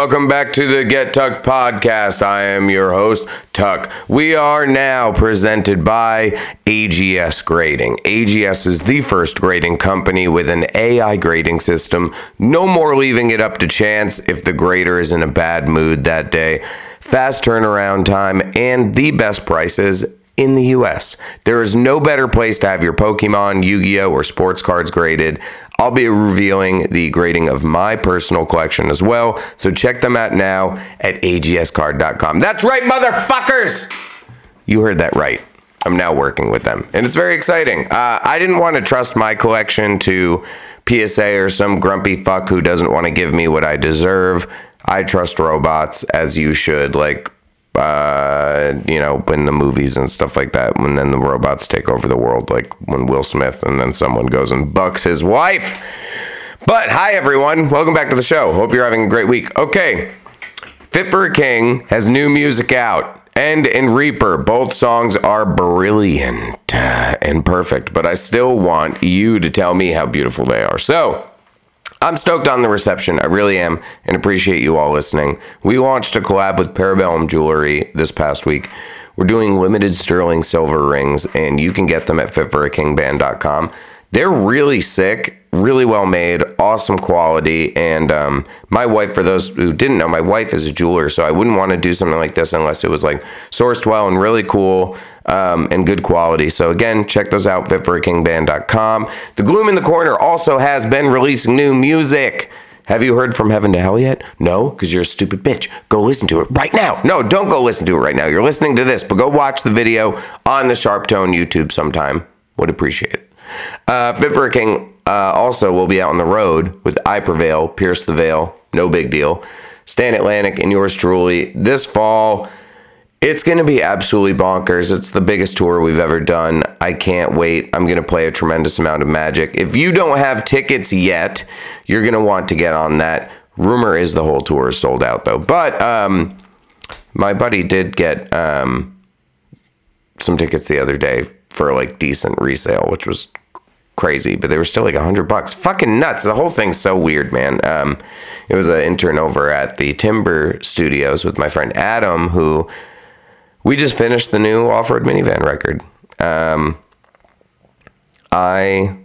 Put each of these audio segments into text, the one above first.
welcome back to the Get Tuck podcast. I am your host, Tuck. We are now presented by AGS Grading. AGS is the first grading company with an AI grading system. No more leaving it up to chance if the grader is in a bad mood that day. Fast turnaround time and the best prices in the US. There is no better place to have your Pokemon, Yu Gi Oh!, or sports cards graded. I'll be revealing the grading of my personal collection as well, so check them out now at agscard.com. That's right, motherfuckers! You heard that right. I'm now working with them, and it's very exciting. Uh, I didn't want to trust my collection to PSA or some grumpy fuck who doesn't want to give me what I deserve. I trust robots as you should. Like, uh, you know, in the movies and stuff like that, when then the robots take over the world, like when Will Smith and then someone goes and bucks his wife. But hi, everyone. Welcome back to the show. Hope you're having a great week. Okay. Fit for a King has new music out. And and Reaper, both songs are brilliant uh, and perfect, but I still want you to tell me how beautiful they are. So, I'm stoked on the reception. I really am, and appreciate you all listening. We launched a collab with Parabellum Jewelry this past week. We're doing limited sterling silver rings, and you can get them at fitforakingband.com. They're really sick, really well made, awesome quality. And um, my wife, for those who didn't know, my wife is a jeweler, so I wouldn't want to do something like this unless it was like sourced well and really cool um, and good quality. So again, check those out, fitforakingband.com. The Gloom in the Corner also has been releasing new music. Have you heard from Heaven to Hell yet? No, because you're a stupid bitch. Go listen to it right now. No, don't go listen to it right now. You're listening to this, but go watch the video on the SharpTone YouTube sometime. Would appreciate it. Uh, Fit King uh, also will be out on the road with I Prevail, Pierce the Veil, no big deal. Stand Atlantic and yours truly this fall. It's going to be absolutely bonkers. It's the biggest tour we've ever done. I can't wait. I'm going to play a tremendous amount of magic. If you don't have tickets yet, you're going to want to get on that. Rumor is the whole tour is sold out though. But um, my buddy did get um, some tickets the other day for like decent resale, which was crazy, but they were still like a hundred bucks. Fucking nuts. The whole thing's so weird, man. Um, it was an intern over at the Timber Studios with my friend Adam, who we just finished the new off-road minivan record. Um, I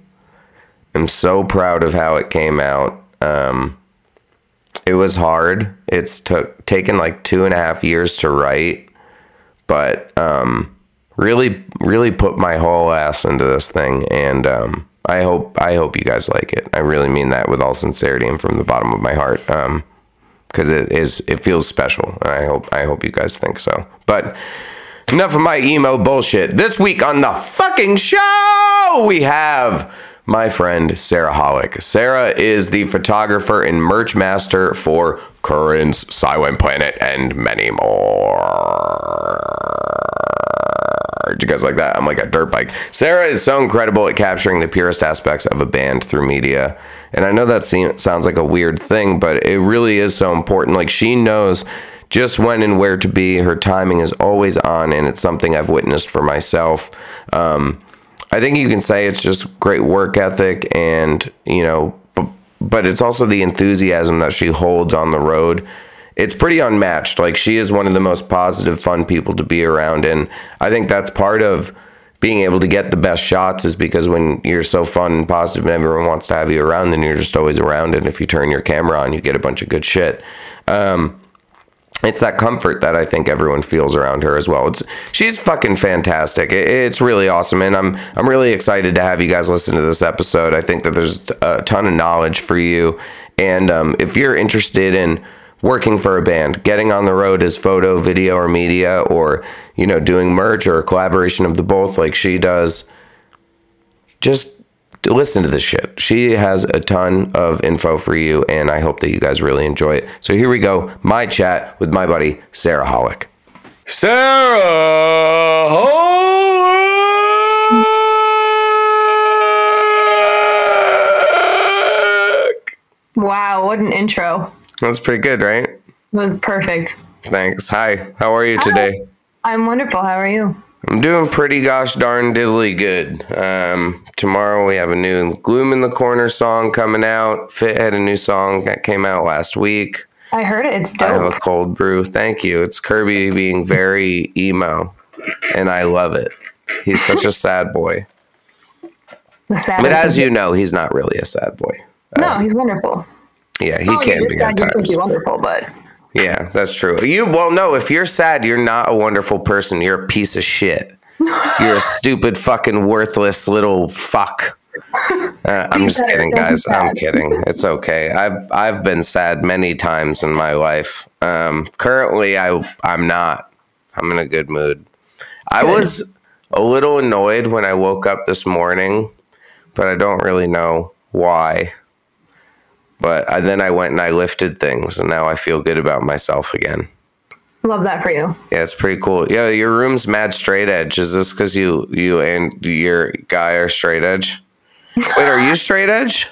am so proud of how it came out. Um, it was hard. It's took taken like two and a half years to write, but um, really, really put my whole ass into this thing, and um, I hope I hope you guys like it. I really mean that with all sincerity and from the bottom of my heart. Um, because it is it feels special and i hope i hope you guys think so but enough of my emo bullshit this week on the fucking show we have my friend sarah hollick sarah is the photographer and merch master for currents silent planet and many more you guys like that i'm like a dirt bike sarah is so incredible at capturing the purest aspects of a band through media and I know that seems, sounds like a weird thing, but it really is so important. Like she knows just when and where to be. Her timing is always on, and it's something I've witnessed for myself. Um, I think you can say it's just great work ethic, and you know, but it's also the enthusiasm that she holds on the road. It's pretty unmatched. Like she is one of the most positive, fun people to be around, and I think that's part of being able to get the best shots is because when you're so fun and positive and everyone wants to have you around, then you're just always around. And if you turn your camera on, you get a bunch of good shit. Um, it's that comfort that I think everyone feels around her as well. It's she's fucking fantastic. It, it's really awesome, and I'm I'm really excited to have you guys listen to this episode. I think that there's a ton of knowledge for you, and um, if you're interested in working for a band, getting on the road as photo, video, or media, or you know doing merch or a collaboration of the both, like she does, just listen to this shit. She has a ton of info for you, and I hope that you guys really enjoy it. So here we go my chat with my buddy, Sarah Hollick. Sarah Hollick! Wow, what an intro. That's pretty good, right? It was perfect. Thanks. Hi, how are you today? I'm wonderful. How are you? I'm doing pretty gosh darn diddly good. Um, tomorrow we have a new Gloom in the Corner song coming out. Fit had a new song that came out last week. I heard it. It's dope. I have a cold brew. Thank you. It's Kirby being very emo, and I love it. He's such a sad boy. The But as you know, he's not really a sad boy. no, he's wonderful. Yeah, he oh, can be at think times. he's wonderful, but Yeah, that's true. You well, no. If you're sad, you're not a wonderful person. You're a piece of shit. You're a stupid, fucking worthless little fuck. Uh, I'm just kidding, guys. I'm kidding. It's okay. I've I've been sad many times in my life. Um, currently, I I'm not. I'm in a good mood. I was a little annoyed when I woke up this morning, but I don't really know why. But I, then I went and I lifted things, and now I feel good about myself again. love that for you. Yeah, it's pretty cool. Yeah, your room's mad straight edge. Is this because you you and your guy are straight edge? Wait, are you straight edge?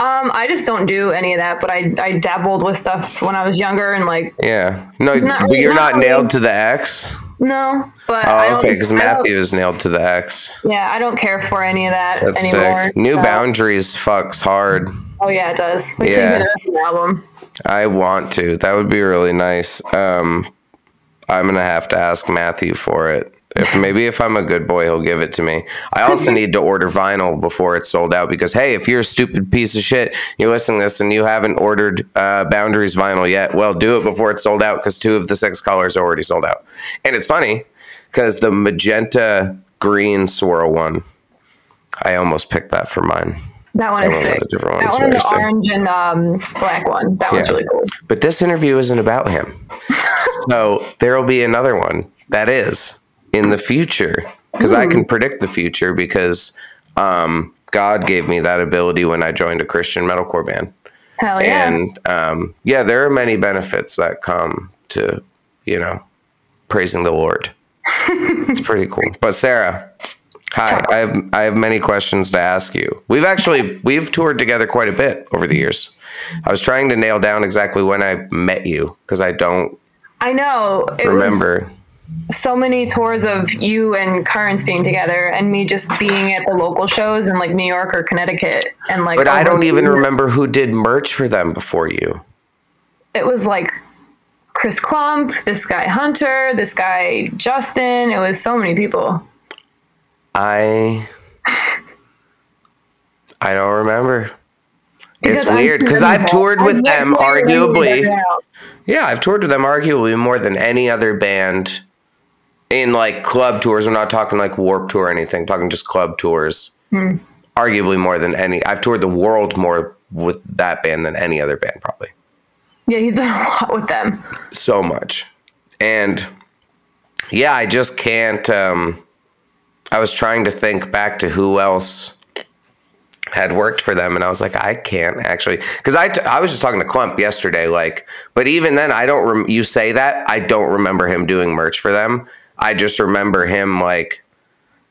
Um, I just don't do any of that, but I I dabbled with stuff when I was younger and like Yeah. No, Not but really- you're not not really. nailed to the X. no, but Oh, okay, because Matthew is nailed to the X. Yeah, I don't care for any of that That's anymore. sick. New so- boundaries fucks hard. Oh yeah, it does. You Yeah. hear the rest of the album. I want to. That would be really nice. Um, I'm gonna have to ask Matthew for it. If maybe if I'm a good boy, he'll give it to me. I also need to order vinyl before it's sold out because hey, if you're a stupid piece of shit, you're listening to this and you haven't ordered uh, Boundaries vinyl yet, well, do it before it's sold out because two of the six colors are already sold out. And it's funny because the magenta green swirl one, I almost picked that for mine. That one is sick. the different That one the orange and um, black one. That one's really cool. But this interview isn't about him. so there will be another one that is in the future because I can predict the future because um, God gave me that ability when I joined a Christian metalcore band. Hell yeah. And um, yeah, there are many benefits that come to, you know, praising the Lord. it's pretty cool. But Sarah, hi. I have I have many questions to ask you. We've actually we've toured together quite a bit over the years. I was trying to nail down exactly when I met you because I don't I know. It remember. was so many tours of you and Currents being together and me just being at the local shows in like New York or Connecticut and like But I oh don't even remember who did merch for them before you. it was like Chris Klump, this guy Hunter, this guy Justin. It was so many people. I I don't remember. Because it's I'm weird because I've toured with them arguably. Yeah, I've toured with them arguably more than any other band in like club tours. We're not talking like Warp Tour or anything. Talking just club tours. Hmm. Arguably more than any. I've toured the world more with that band than any other band, probably. Yeah, he's done a lot with them. So much, and yeah, I just can't. Um, I was trying to think back to who else had worked for them and I was like I can't actually cuz I t- I was just talking to Klump yesterday like but even then I don't rem- you say that I don't remember him doing merch for them. I just remember him like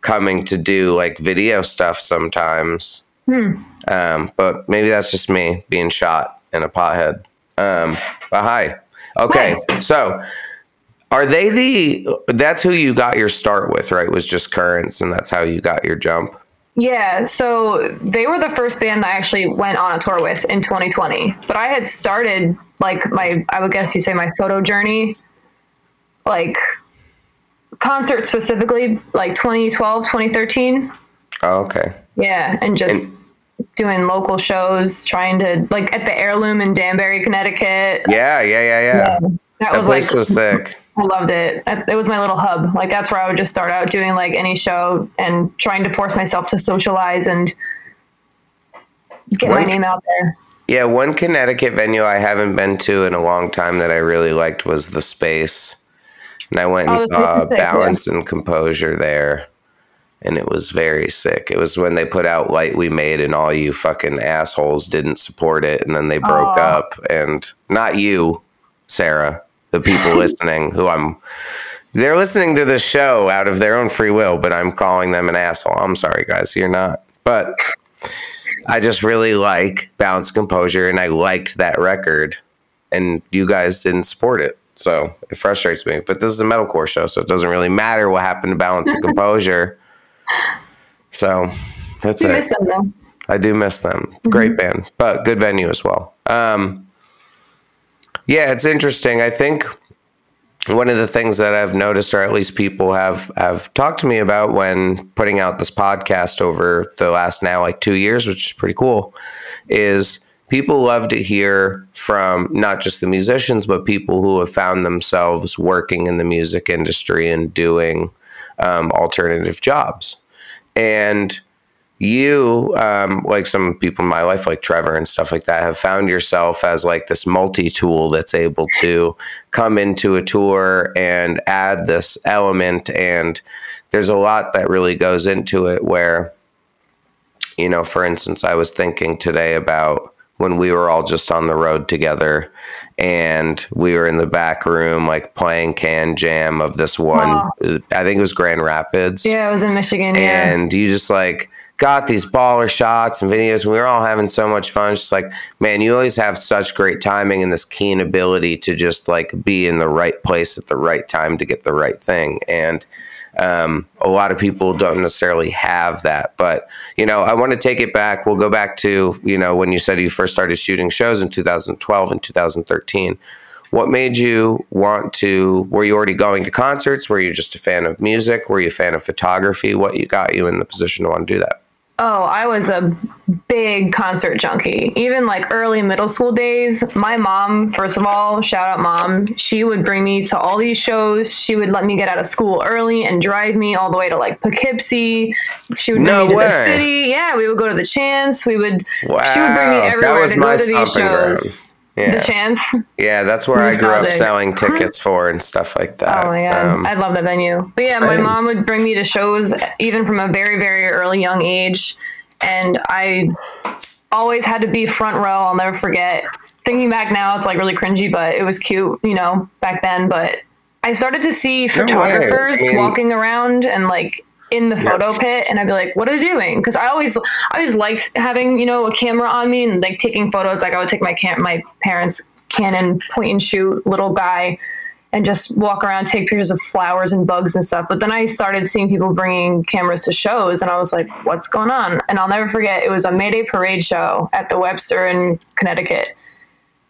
coming to do like video stuff sometimes. Um but maybe that's just me being shot in a pothead. Um but hi. Okay so are they the that's who you got your start with right was just currents and that's how you got your jump Yeah, so they were the first band that I actually went on a tour with in 2020. But I had started like my, I would guess you say my photo journey, like concert specifically, like 2012, 2013. oh, okay Yeah, and just doing local shows, trying to like at the Heirloom in Danbury, Connecticut. Yeah, yeah, yeah, yeah. That, That was place like was sick. I loved it. That- It was my little hub. Like that's where I would just start out doing like any show and trying to force myself to socialize and get my name out there. Yeah, one Connecticut venue I haven't been to in a long time that I really liked was the Space, and I went and Oh, saw sick, yeah. Balance and Composure there, and it was very sick. It was when they put out Light We Made, and all you fucking assholes didn't support it, and then they broke up. And not you, Sarah, the people listening, who I'm. They're listening to the show out of their own free will, but I'm calling them an asshole. I'm sorry, guys. You're not. But I just really like Balance Composure, and I liked that record, and you guys didn't support it. So it frustrates me. But this is a metalcore show, so it doesn't really matter what happened to Balance and Composure. So that's You it. missed them though. I do miss them. Great band, but good venue as well. Um, yeah, it's interesting. I think one of the things that I've noticed, or at least people have have talked to me about when putting out this podcast over the last now like two years, which is pretty cool, is people love to hear from not just the musicians, but people who have found themselves working in the music industry and doing um, alternative jobs. And you, um, like some people in my life, like Trevor and stuff like that, have found yourself as like this multi tool that's able to come into a tour and add this element. And there's a lot that really goes into it where, you know, for instance, I was thinking today about when we were all just on the road together and we were in the back room, like playing Kan Jam of this one, Wow. I think it was Grand Rapids Yeah, it was in Michigan. Yeah. and you just like got these baller shots and videos. And we were all having so much fun. It's Just like, man, you always have such great timing and this keen ability to just like be in the right place at the right time to get the right thing. And um, a lot of people don't necessarily have that. But, you know, I want to take it back. We'll go back to, you know, when you said you first started shooting shows in 2012 and 2013. What made you want to? Were you already going to concerts? Were you just a fan of music? Were you a fan of photography? What got you in the position to want to do that? Oh, I was a big concert junkie. Even like early middle school days, my mom, first of all, shout out mom, she would bring me to all these shows. She would let me get out of school early and drive me all the way to like Poughkeepsie. She would bring No me to the city. Yeah, we would go to the Chance. We would. She would bring me Wow, that everywhere was to my go to these stomping ground. Yeah, The Chance. yeah, that's where I grew up selling tickets for and stuff like that. Oh my god, Um, I love that venue. But yeah, my mom would bring me to shows even from a very, very early young age, and I always had to be front row. I'll never forget. Thinking back now, it's like really cringy, but it was cute, you know, back then. But I started to see photographers mean- walking around and like in the photo pit and I'd be like, what are they doing? Because I always I always liked having, you know, a camera on me and like taking photos. Like I would take my cam my parents' Canon point and shoot little guy and just walk around, take pictures of flowers and bugs and stuff. But then I started seeing people bringing cameras to shows, and I was like, what's going on? And I'll never forget, it was a Mayday Parade show at the Webster in Connecticut.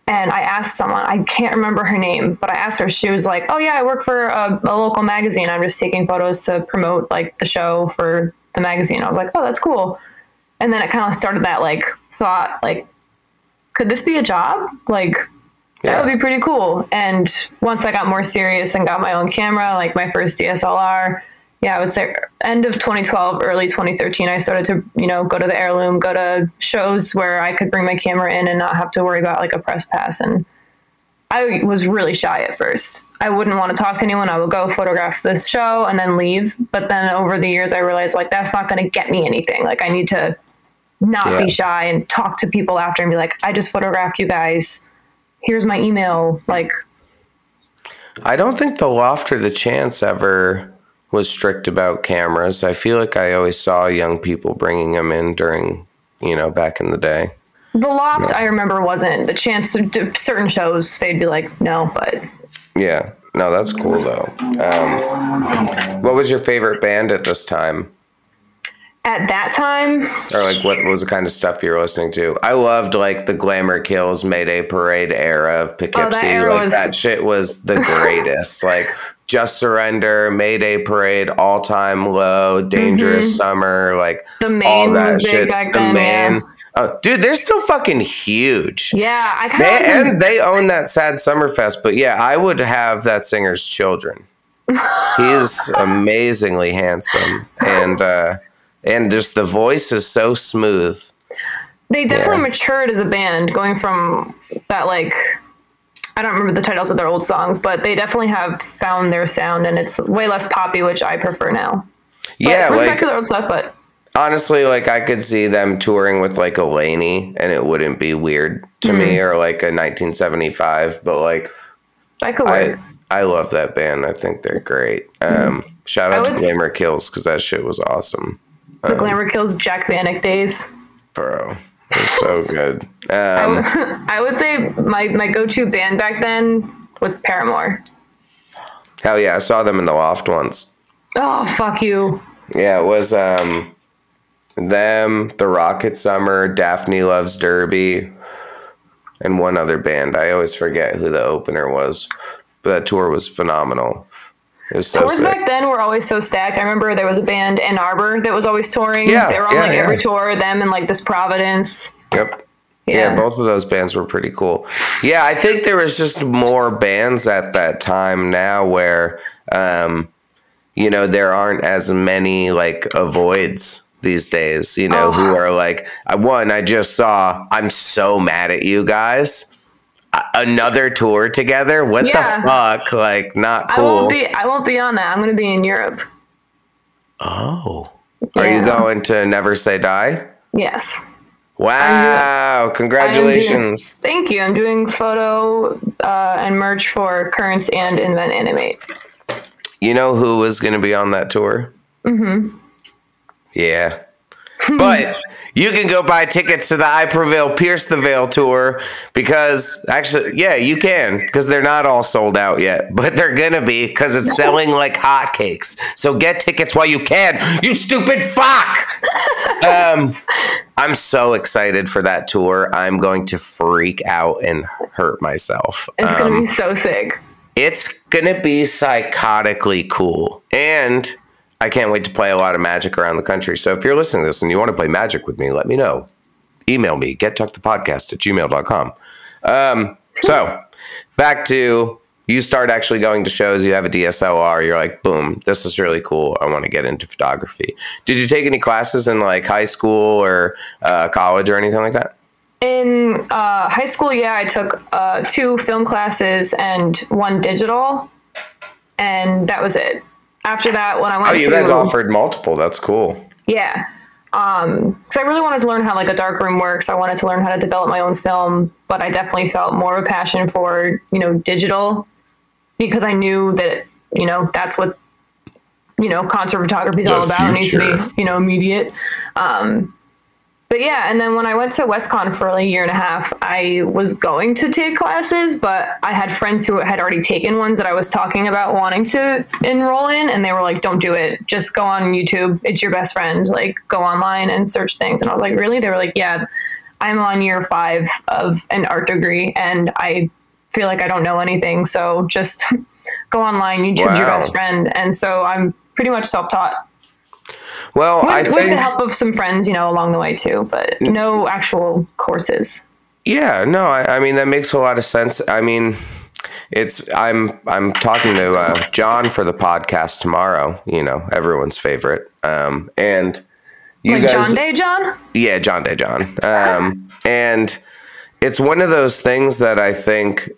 And I asked someone, I can't remember her name, but I asked her, she was like, oh, yeah, I work for a, a local magazine. I'm just taking photos to promote like the show for the magazine. I was like, oh, that's cool. And then it kind of started that like thought, like, could this be a job? Like, that would be pretty cool. And once I got more serious and got my own camera, like my first DSLR, yeah, I would say end of 2012, early 2013, I started to, you know, go to the heirloom, go to shows where I could bring my camera in and not have to worry about like a press pass. And I was really shy at first. I wouldn't want to talk to anyone. I would go photograph this show and then leave. But then over the years, I realized like that's not going to get me anything. Like I need to not Yeah. be shy and talk to people after and be like, I just photographed you guys. Here's my email. Like, I don't think the loft or the chance ever was strict about cameras. I feel like I always saw young people bringing them in during, you know, back in the day. the loft, I remember, wasn't the chance to certain shows. They'd be like, no, but Yeah. No, that's cool though. Um, what was your favorite band at this time? at that time, Or like what was the kind of stuff you were listening to? I loved like the Glamour Kills Mayday Parade era of Poughkeepsie. era like was- that shit was the greatest. like Just Surrender, Mayday Parade, All Time Low, Dangerous Summer, like Mm-hmm. The Maine all that shit. the man. yeah. Oh, dude, they're still fucking huge. Yeah, I kind of and they own that sad Summerfest, but yeah, I would have that singer's children. he is amazingly handsome, and uh, and just the voice is so smooth. they definitely Yeah. matured as a band, going from that like I don't remember the titles of their old songs, but they definitely have found their sound, and it's way less poppy, which I prefer now. But Yeah, respect like to their old stuff, but honestly, like I could see them touring with like a LANY, and it wouldn't be weird to Mm-hmm. me, or like a 1975. But like, that could work. I I love that band. I think they're great. Um, shout I out to would- Glamour Kills because that shit was awesome, the Glamour Kills Jack Vanek days. bro. So good. Um, I would say my, my go to band back then was Paramore. hell yeah, I saw them in the loft once. Oh fuck you! Yeah, it was um them, the Rocket Summer, Daphne Loves Derby, and one other band. I always forget who the opener was. But that tour was phenomenal. It was so Tours sick. back then were always so stacked. I remember there was a band Anarbor that was always touring. Yeah, they were on yeah, like yeah. every tour. Them and like this Providence. Yep. Yeah. Yeah, both of those bands were pretty cool. Yeah, I think there was just more bands at that time now where um you know, there aren't as many like avoids these days, you know, Oh. who are like I one I just saw I'm so mad at you guys. Another tour together? What Yeah. the fuck? Like not I cool. won't be. I won't be on that. I'm going to be in Europe. oh. Are you going to Never Say Die? Yes. Wow, congratulations. Thank you. I'm doing photo uh, and merch for Currents and Invent Animate. You know who was going to be on that tour? Mm-hmm. Yeah. but you can go buy tickets to the I Prevail Pierce the Veil tour because actually, yeah, you can because they're not all sold out yet, but they're going to be because it's selling like hotcakes. So get tickets while you can, you stupid fuck. um, I'm so excited for that tour. I'm going to freak out and hurt myself. It's Um, going to be so sick. it's gonna be psychotically cool and i can't wait to play a lot of magic around the country. So if you're listening to this and you want to play magic with me let me know. Email me gettuckthepodcast at gmail.com um, so back to you start actually going to shows you have a dslr you're like boom this is really cool i want to get into photography. Did you take any classes in like high school or uh, college or anything like that? In uh, high school, yeah, I took uh, two film classes and one digital, and that was it. After that, when I went to oh you to guys offered multiple that's cool Yeah. Um, so I really wanted to learn how like a dark room works. I wanted to learn how to develop my own film, but I definitely felt more of a passion for, you know, digital because I knew that, you know, that's what, you know, concert photography is The all about. It needs to be, you know, immediate. Um, but yeah, and then when I went to WestConn for a year and a half, I was going to take classes, but I had friends who had already taken ones that I was talking about wanting to enroll in, and they were like, "Don't do it. Just go on YouTube. It's your best friend. Like, go online and search things." And I was like, "Really?" They were like, "Yeah, I'm on year five of an art degree, and I feel like I don't know anything. So just go online. YouTube's your best friend." And so I'm pretty much self-taught well with, i with the help of some friends, you know, along the way too, but no actual courses. Yeah, no, I, I mean that makes a lot of sense. I mean, it's I'm I'm talking to uh, John for the podcast tomorrow. You know, everyone's favorite. Um, and you like guys, John Day, John. yeah, John Day John. Um, and it's one of those things that I think,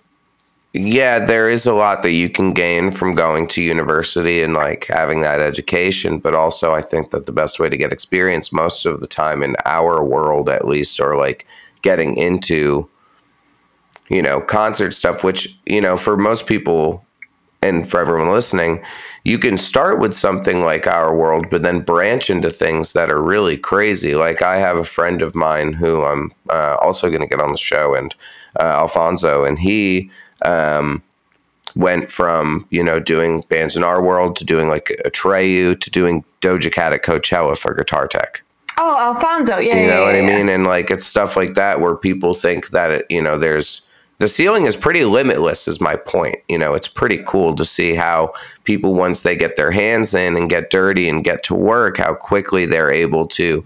yeah, there is a lot that you can gain from going to university and like having that education. But also, I think that the best way to get experience most of the time in our world, at least, or like getting into, you know, concert stuff, which, you know, for most people and for everyone listening, you can start with something like our world, but then branch into things that are really crazy. Like I have a friend of mine who I'm uh, also going to get on the show, and uh, Alfonso, and he um, went from you know doing bands in our world to doing like a Atreyu to doing Doja Cat at Coachella for Guitar Tech. Oh, Alfonso. Yeah, You yeah, know what yeah, I yeah. mean? And like it's stuff like that where people think that it, you know, there's the ceiling is pretty limitless is my point. You know, it's pretty cool to see how people once they get their hands in and get dirty and get to work, how quickly they're able to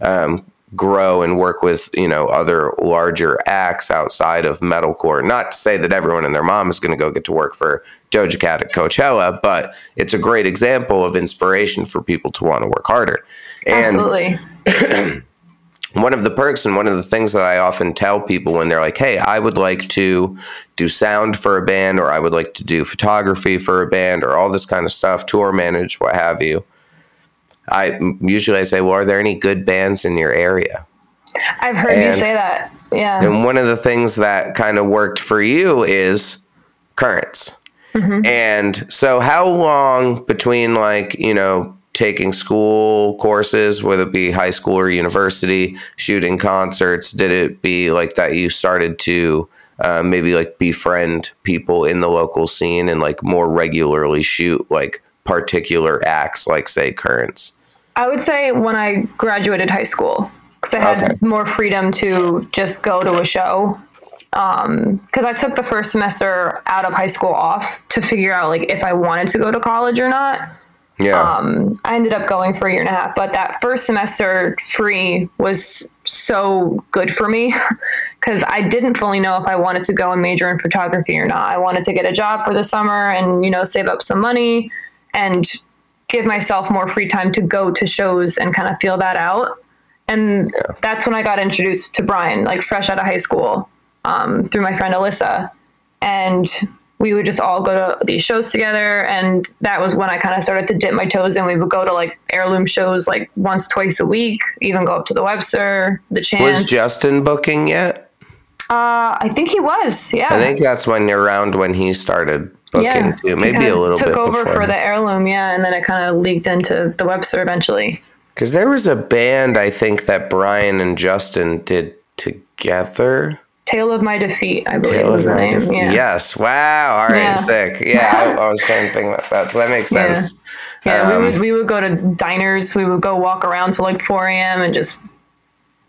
um, grow and work with you know other larger acts outside of metalcore. Not to say that everyone and their mom is going to go get to work for Doja Cat at Coachella, but it's a great example of inspiration for people to want to work harder. And Absolutely. one of the perks and one of the things that I often tell people when they're like, "Hey, I would like to do sound for a band, or I would like to do photography for a band, or all this kind of stuff, tour manage, what have you." I usually I say, "Well, are there any good bands in your area?" I've heard you say that. Yeah. And one of the things that kind of worked for you is currents. And so, how long between like, you know, taking school courses, whether it be high school or university, shooting concerts, did it be like that you started to uh, maybe like befriend people in the local scene and like more regularly shoot like particular acts, like say currents? I would say when I graduated high school, because I had Okay. more freedom to just go to a show. Because I took the first semester out of high school off to figure out like if I wanted to go to college or not. Yeah. Um, I ended up going for a year and a half, but that first semester free was so good for me because I didn't fully know if I wanted to go and major in photography or not. I wanted to get a job for the summer and you know save up some money and give myself more free time to go to shows and kind of feel that out. And that's when I got introduced to Brian, like fresh out of high school, um, through my friend Alyssa. And we would just all go to these shows together. And that was when I kind of started to dip my toes in. We would go to like heirloom shows like once, twice a week, even go up to the Webster, the Chance. was Justin booking yet? uh, I think he was. Yeah. I think that's when around when he started booking yeah. too. Maybe a little took bit Took over before. for the heirloom. Yeah. And then it kind of leaked into the Webster eventually. Because there was a band I think that Brian and Justin did together. Tale of My Defeat, I believe Tale was of the My name. Yeah. Yes. Wow. All right. Yeah. Sick. Yeah. I, I was trying to think about that. So that makes sense. Yeah, Um, we would we would go to diners. We would go walk around till like 4 a.m. and just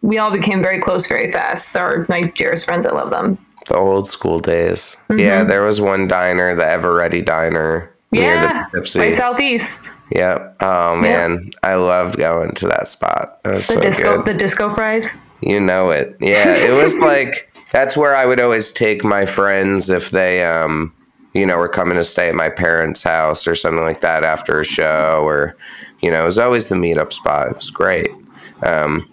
we all became very close very fast. They're my dearest friends. I love them. The old school days. Yeah. There was one diner, the Eveready Diner near Mm-hmm. Yeah, the by. Southeast. Yep. Oh man, I loved going to that spot. The so disco, good. the disco fries. You know it. Yeah, it was like that's where I would always take my friends if they um you know were coming to stay at my parents' house or something like that after a show or you know, it was always the meetup spot. It was great. Um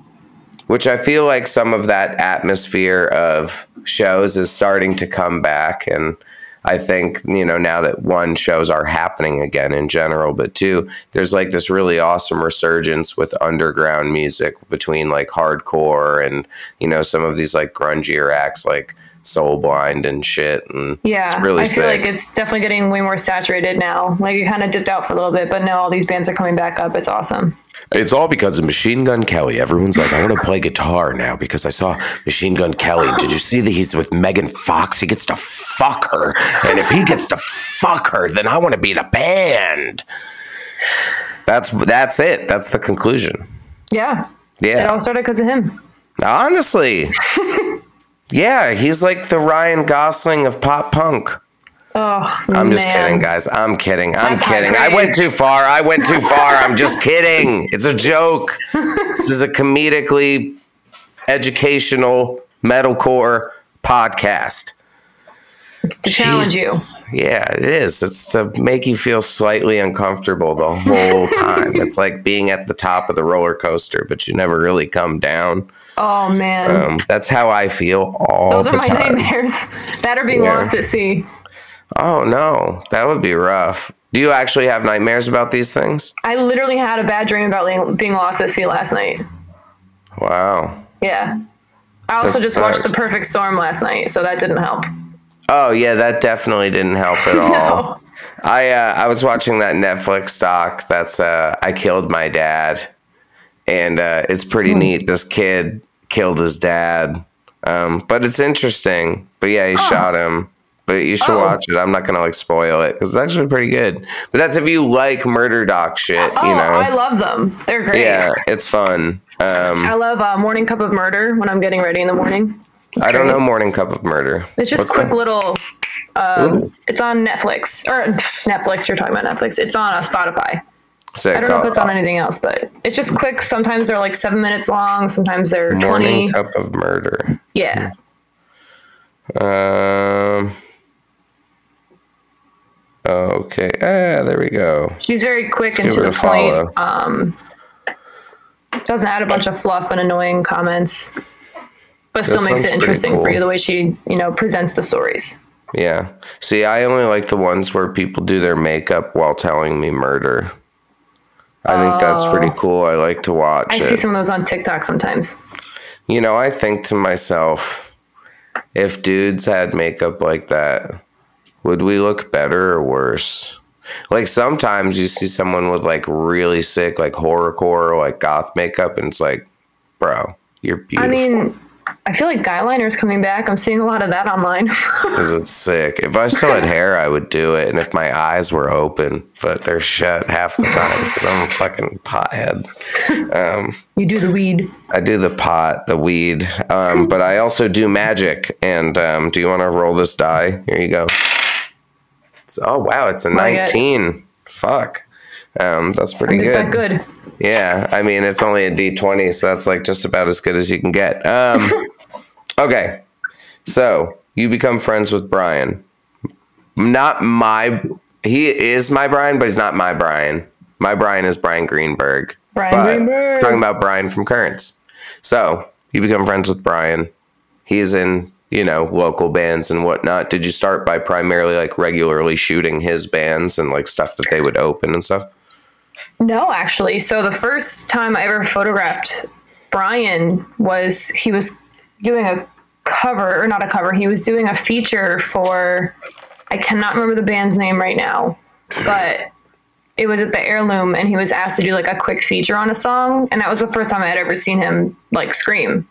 which I feel like some of that atmosphere of shows is starting to come back. And I think, you know, now that one shows are happening again in general, but two, there's like this really awesome resurgence with underground music between like hardcore and, you know, some of these like grungier acts like Soul Blind and shit. And Yeah, it's really I feel sick. like it's definitely getting way more saturated now. Like it kind of dipped out for a little bit, but now all these bands are coming back up. It's awesome. It's all because of Machine Gun Kelly. Everyone's like, I want to play guitar now because I saw Machine Gun Kelly. Did you see that he's with Megan Fox? He gets to fuck her. And if he gets to fuck her, then I want to be in a band. That's that's it. That's the conclusion. Yeah, Yeah. it all started because of him. Honestly. Yeah, he's like the Ryan Gosling of pop punk. Oh, I'm just man. kidding, guys. I'm kidding. I'm That's kidding. I went too far. I went too far. I'm just kidding. It's a joke. this is a comedically educational metalcore podcast. To challenge you. Yeah, it is. It's to make you feel slightly uncomfortable the whole time. it's like being at the top of the roller coaster, but you never really come down. Oh man, Um, that's how I feel all those the are my time. nightmares. that are being Yeah. lost at sea. Oh no, that would be rough. Do you actually have nightmares about these things? I literally had a bad dream about being- lost at sea last night. Wow. Yeah. I also That just watched The. Perfect Storm last night, so that didn't help. Oh yeah, that definitely didn't help at all. No. I uh, I was watching that Netflix doc. That's uh, I killed my dad, and uh, it's pretty Hmm. neat. This kid killed his dad, um, but it's interesting. But yeah, he shot him. But you should Oh. watch it. I'm not gonna like spoil it because it's actually pretty good. But that's if you like murder doc shit. Oh, you know. I love them. They're great. yeah, it's fun. Um, I love uh, Morning Cup of Murder when I'm getting ready in the morning. It's I don't know Morning Cup of Murder. It's just What's quick that? little. Um, it's on Netflix or Netflix. You're talking about Netflix. It's on uh, Spotify. Sick. I don't know if it's on anything else, but it's just quick. Sometimes they're like seven minutes long. Sometimes they're Morning twenty. cup of murder. Yeah. Um. Okay. Ah, there we go. She's very quick and to the follow. point. Um, doesn't add a bunch of fluff and annoying comments, but still That makes it interesting for you the way she, you know, presents the stories. Yeah. See, I only like the ones where people do their makeup while telling me murder. I think that's pretty oh. cool. I like to watch Oh. I it. see some of those on TikTok sometimes. You know, I think to myself, if dudes had makeup like that, would we look better or worse? Like sometimes you see someone with like really sick, like horrorcore, or like goth makeup, and it's like, bro, you're beautiful. I mean, I feel like guy liner's coming back. I'm seeing a lot of that online. Because it's sick. If I still had hair, I would do it. And if my eyes were open, but they're shut half the time because I'm a fucking pothead. Um, you do the weed. I do the pot, the weed, um, but I also do magic. And um, do you want to roll this die? Here you go. It's, oh, wow. It's a. 19. Fuck. Um, that's pretty good. that good? Yeah, I mean it's only a D twenty, so that's like just about as good as you can get. Um, okay, so you become friends with Brian. Not my. He is my Brian, but he's not my Brian. My Brian is Brian Greenberg. Brian But Greenberg. Talking about Brian from Currents. So you become friends with Brian. He's in you know local bands and whatnot. Did you start by primarily like regularly shooting his bands and like stuff that they would open and stuff? No, actually. So the first time I ever photographed Brian was he was doing a cover, or not a cover, he was doing a feature for, I cannot remember the band's name right now, but it was at the heirloom and he was asked to do like a quick feature on a song. And that was the first time I had ever seen him like scream.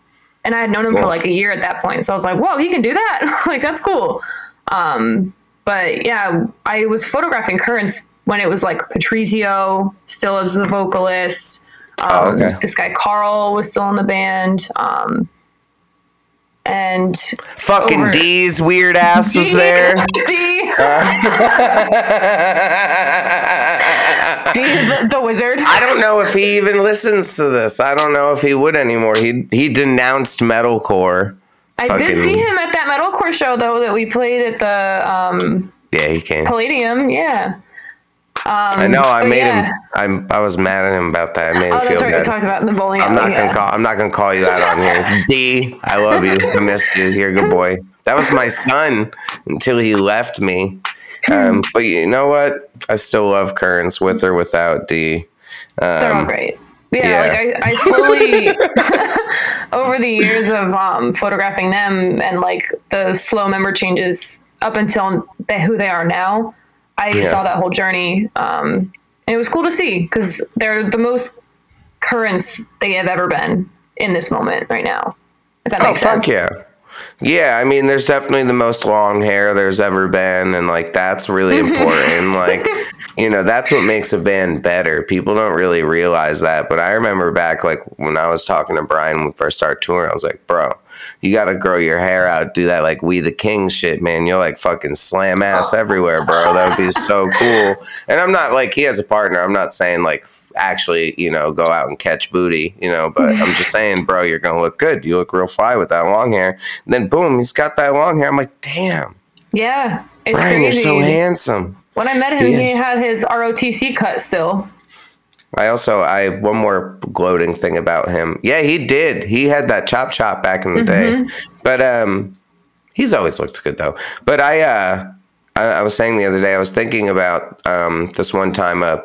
And I had known him for like a year at that point. So I was like, whoa, he can do that. like, that's cool. Um, but yeah, I was photographing Currents when it was like Patrizio still as the vocalist. Um, Oh, okay. This guy Carl was still in the band. Um, and Fucking Over- D's weird ass was there. D, D the, the wizard. I don't know if he even listens to this. I don't know if he would anymore. He he denounced metalcore. I Fucking- did see him at that metalcore show though that we played at the um, Yeah, he came. Palladium. Yeah. I know. I made yeah. him. I'm. I was mad at him about that. I made him Oh, feel right. We bad. talked about the bowling I'm not gonna call. I'm not gonna call you out on here. D, I love you. I missed you. A good boy. That was my son until he left me. Um, but you know what? I still love Currents with or without D. They're all Um, great. Yeah, yeah. like I, I slowly over the years of um, photographing them and like the slow member changes up until they, who they are now, I Yeah. saw that whole journey. Um, and it was cool to see because they're the most currents they have ever been in this moment right now. If that Oh makes fuck sense. yeah. Yeah, I mean there's definitely the most long hair there's ever been and like that's really important. like you know, that's what makes a band better. People don't really realize that, but I remember back like when I was talking to Brian when we first started touring, I was like, "Bro, you got to grow your hair out, do that like we the kings shit, man. You'll like fucking slam ass everywhere, bro. That would be so cool." And I'm not like he has a partner. I'm not saying like actually, you know, go out and catch booty, you know, but I'm just saying, bro, you're going to look good. You look real fly with that long hair. And then boom, he's got that long hair. I'm like, "Damn, Yeah, it's Brian, crazy. you're so handsome." when I met him, He he, had his ROTC cut still. I also I one more gloating thing about him. Yeah, he did. He had that chop chop back in the day. But um he's always looked good though. But I uh I, I was saying the other day I was thinking about um this one time a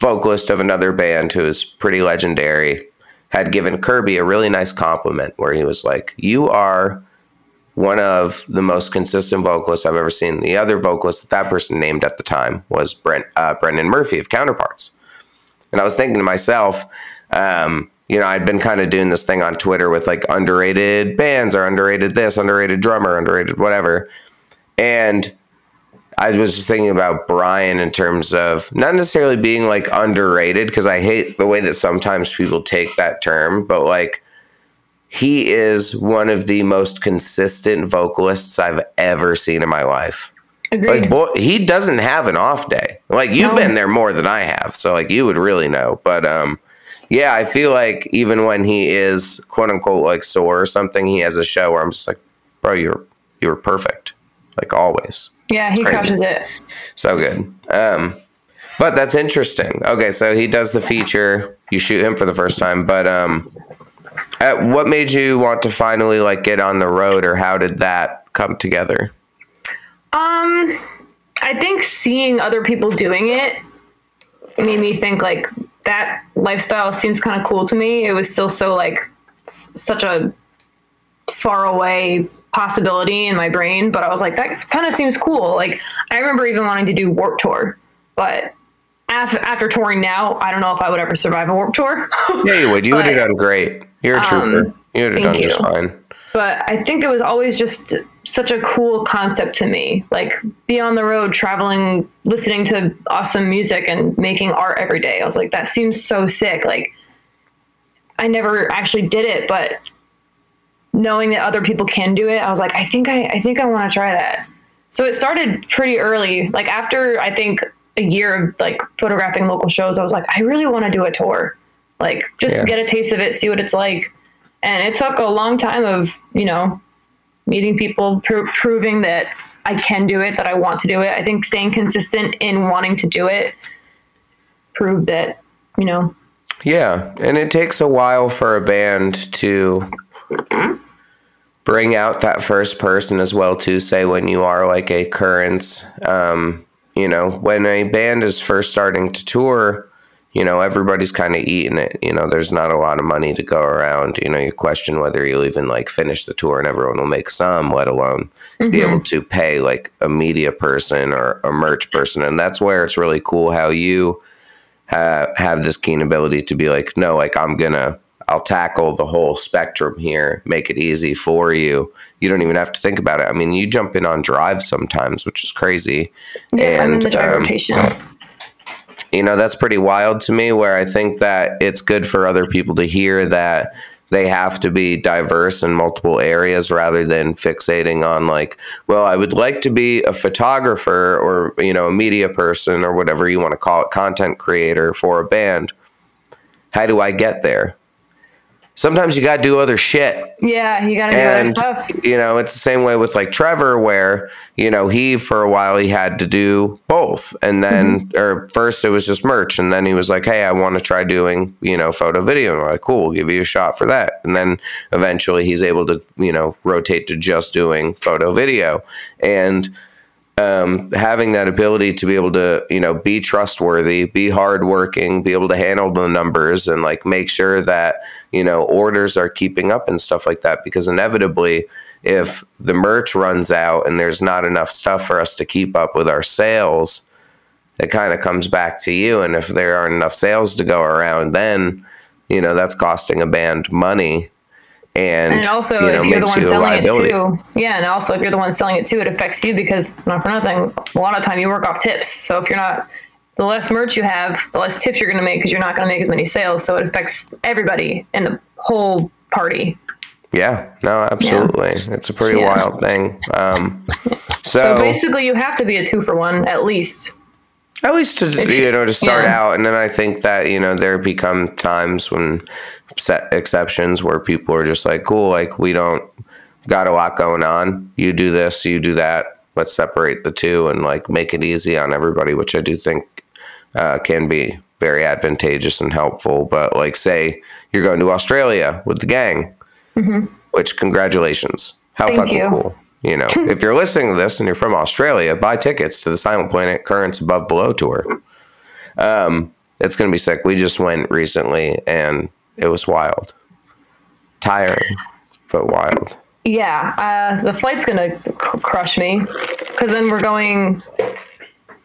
vocalist of another band who is pretty legendary had given Kirby a really nice compliment where he was like, "You are one of the most consistent vocalists I've ever seen." The other vocalist that that person named at the time was Brent uh, Brendan Murphy of Counterparts. And I was thinking to myself, um, you know, I'd been kind of doing this thing on Twitter with like underrated bands or underrated this, underrated drummer, underrated whatever. And I was just thinking about Brian in terms of not necessarily being like underrated, because I hate the way that sometimes people take that term, but like he is one of the most consistent vocalists I've ever seen in my life. Agreed. Like, boy, he doesn't have an off day. Like, you've No. been there more than I have, so like you would really know. But um, yeah, I feel like even when he is quote unquote like sore or something, he has a show where I'm just like, bro, you're you were perfect, like always. yeah, he crazy. crushes it. So good. Um, but that's interesting. Okay, so he does the feature. You shoot him for the first time, but um, at what made you want to finally like get on the road, or how did that come together? Um, I think seeing other people doing it made me think like that lifestyle seems kind of cool to me. It was still so like such a far away possibility in my brain, but I was like, that kind of seems cool. Like I remember even wanting to do Warped Tour, but after, after touring now, I don't know if I would ever survive a Warped Tour. Yeah, you would. You would have done great. You're a trooper. um, you would have done just fine. But I think it was always just such a cool concept to me. Like be on the road, traveling, listening to awesome music, and making art every day. I was like, that seems so sick. Like I never actually did it, but knowing that other people can do it, I was like, I think I, I think I want to try that. So it started pretty early. Like after I think a year of like photographing local shows, I was like, I really want to do a tour. Like just Yeah. get a taste of it, see what it's like. And it took a long time of, you know, meeting people, pro- proving that I can do it, that I want to do it. I think staying consistent in wanting to do it proved that, you know, Yeah, and it takes a while for a band to bring out that first person as well too say when you are like a current um you know when a band is first starting to tour you know everybody's kind of eating it you know there's not a lot of money to go around you know you question whether you'll even like finish the tour and everyone will make some let alone be able to pay like a media person or a merch person and that's where it's really cool how you ha- have this keen ability to be like, no, like I'm gonna, I'll tackle the whole spectrum here, make it easy for you. You don't even have to think about it. I mean, you jump in on drive sometimes, which is crazy. yeah, I'm in the drive um, rotation. You know that's pretty wild to me where i think that it's good for other people to hear that they have to be diverse in multiple areas rather than fixating on like well i would like to be a photographer or you know a media person or whatever you want to call it content creator for a band. How do i get there sometimes you got to do other shit. Yeah, you gotta do other stuff. you know it's the same way with like trevor where you know he for a while he had to do both. And then Mm-hmm. or first it was just merch and then he was like hey i want to try doing you know photo video. And like cool we'll give you a shot for that. And then eventually he's able to you know rotate to just doing photo video. And um, having that ability to be able to, you know, be trustworthy, be hardworking, be able to handle the numbers and like make sure that, you know, orders are keeping up and stuff like that. Because inevitably, if the merch runs out and there's not enough stuff for us to keep up with our sales, it kind of comes back to you. And if there aren't enough sales to go around, then, you know, that's costing a band money. And, And also, you know, if you're the one you selling it too, yeah, and also if you're the one selling it too, it affects you because not for nothing. A lot of time you work off tips. So if you're not, the less merch you have, the less tips you're going to make because you're not going to make as many sales. So it affects everybody in the whole party. Yeah, no, absolutely. It's a pretty Yeah. wild thing. Um, So, so, basically, you have to be a two for one at least. At least to you know to start yeah. out, and then I think that you know there become times when set exceptions where people are just like, cool, like we don't got a lot going on. You do this, you do that. Let's separate the two and like make it easy on everybody, which I do think uh, can be very advantageous and helpful. But like, say you're going to Australia with the gang, which congratulations, how Mm-hmm. Thank fucking you. cool. You know, if you're listening to this and you're from Australia, buy tickets to the Silent Planet Currents Above Below tour. Um, it's gonna be sick. We just went recently and it was wild, tiring, but wild. Yeah, uh, the flight's going to c- crush me because then we're going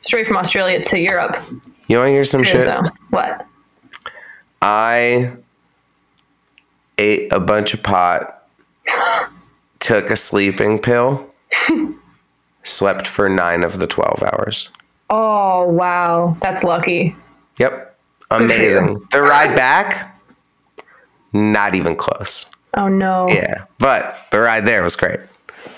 straight from Australia to Europe. You want to hear some Too, shit? so what? I ate a bunch of pot, took a sleeping pill, slept for nine of the twelve hours. Oh wow, that's lucky. Yep, amazing. The ride back, not even close. Oh no. Yeah, but the ride there was great.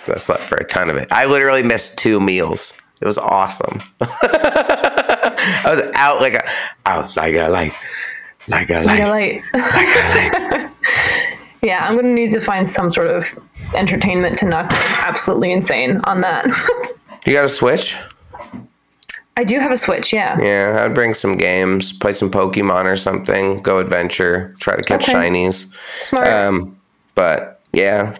I slept for a ton of it. I literally missed two meals It was awesome. I was out like a, out like a light, like a Like a light, light. like a light. yeah, I'm gonna need to find some sort of entertainment to not go absolutely insane on that. You got a Switch? I do have a Switch, yeah. Yeah, I'd bring some games, play some Pokemon or something, go adventure, try to catch Okay. shinies. Smart. Um, but yeah,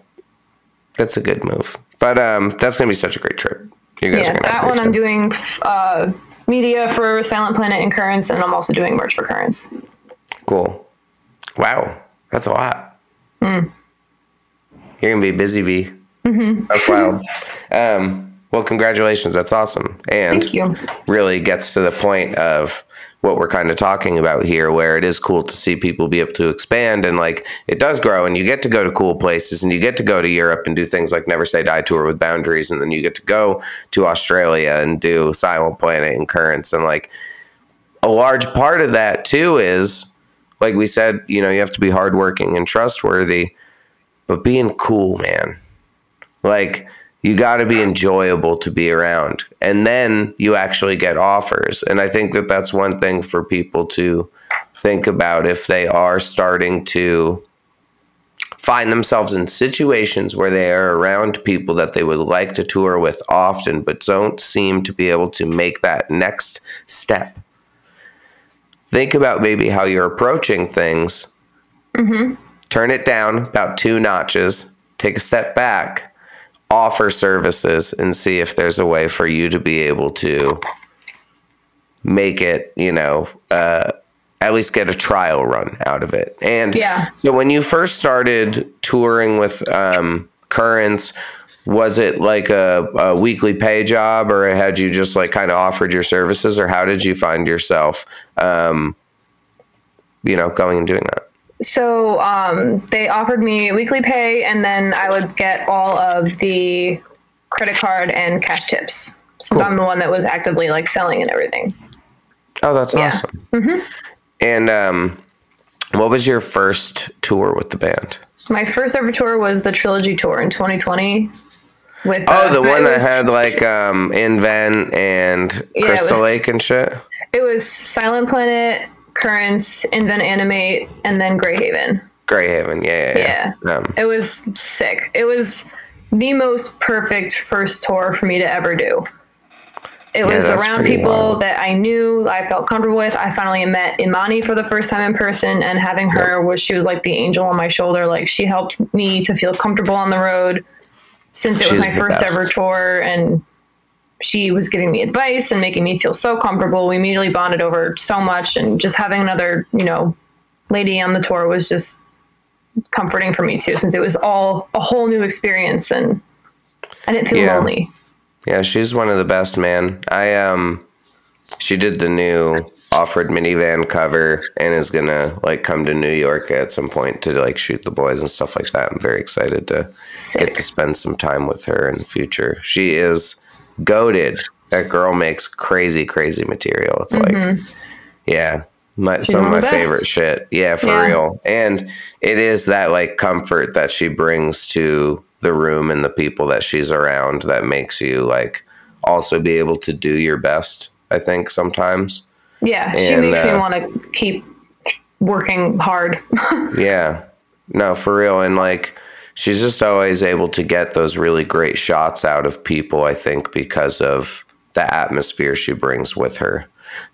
that's a good move. But um, that's gonna be such a great trip. You guys yeah, that one I'm doing uh, media for Silent Planet and Currents, and I'm also doing merch for Currents. Cool. Wow, that's a lot. Hmm. You're gonna be busy bee. Mm-hmm. That's wild. um, well, congratulations. That's awesome. And Thank you. really gets to the point of what we're kind of talking about here, where it is cool to see people be able to expand and like it does grow, and you get to go to cool places, and you get to go to Europe and do things like Never Say Die tour with Boundaries, and then you get to go to Australia and do Silent Planet and Currents, and like a large part of that too is like we said, you know, you have to be hardworking and trustworthy, but being cool, man. Like you got to be enjoyable to be around, and then you actually get offers. And I think that that's one thing for people to think about if they are starting to find themselves in situations where they are around people that they would like to tour with often, but don't seem to be able to make that next step think about maybe how you're approaching things. Turn it down about two notches, take a step back, offer services, and see if there's a way for you to be able to make it, you know, uh, at least get a trial run out of it. And Yeah. so when you first started touring with um, Currents, was it like a, a weekly pay job or had you just like kind of offered your services or how did you find yourself, um, you know, going and doing that? So um, they offered me weekly pay, and then I would get all of the credit card and cash tips, since Cool. I'm the one that was actively like selling and everything. Oh, that's Yeah. awesome. And um, what was your first tour with the band? My first ever tour was the trilogy tour in 2020. With Oh, the one that was- had like um, Invent and Yeah, Crystal was- Lake and shit. it was Silent Planet, Currents, Invent Animate, and then Greyhaven. Greyhaven, yeah, yeah, yeah. Um, It was sick. It was the most perfect first tour for me to ever do. It Yeah, was around people wild. that I knew, I felt comfortable with. I finally met Imani for the first time in person, and having her was she was like the angel on my shoulder. Like she helped me to feel comfortable on the road since it was my first best. ever tour, and she was giving me advice and making me feel so comfortable. We immediately bonded over so much, and just having another, you know, lady on the tour was just comforting for me too, since it was all a whole new experience, and I didn't feel Yeah. lonely. Yeah, she's one of the best, man. I um she did the new offered minivan cover and is gonna like come to New York at some point to like shoot the boys and stuff like that. I'm very excited to get to spend some time with her in the future. She is goaded. That girl makes crazy, crazy material. It's like yeah. My, some of my best. favorite shit. Yeah, for Yeah. real. And it is that like comfort that she brings to the room and the people that she's around that makes you like also be able to do your best, I think sometimes. Yeah, she And, makes me uh, want to keep working hard. Yeah. No, for real. And like she's just always able to get those really great shots out of people, I think, because of the atmosphere she brings with her.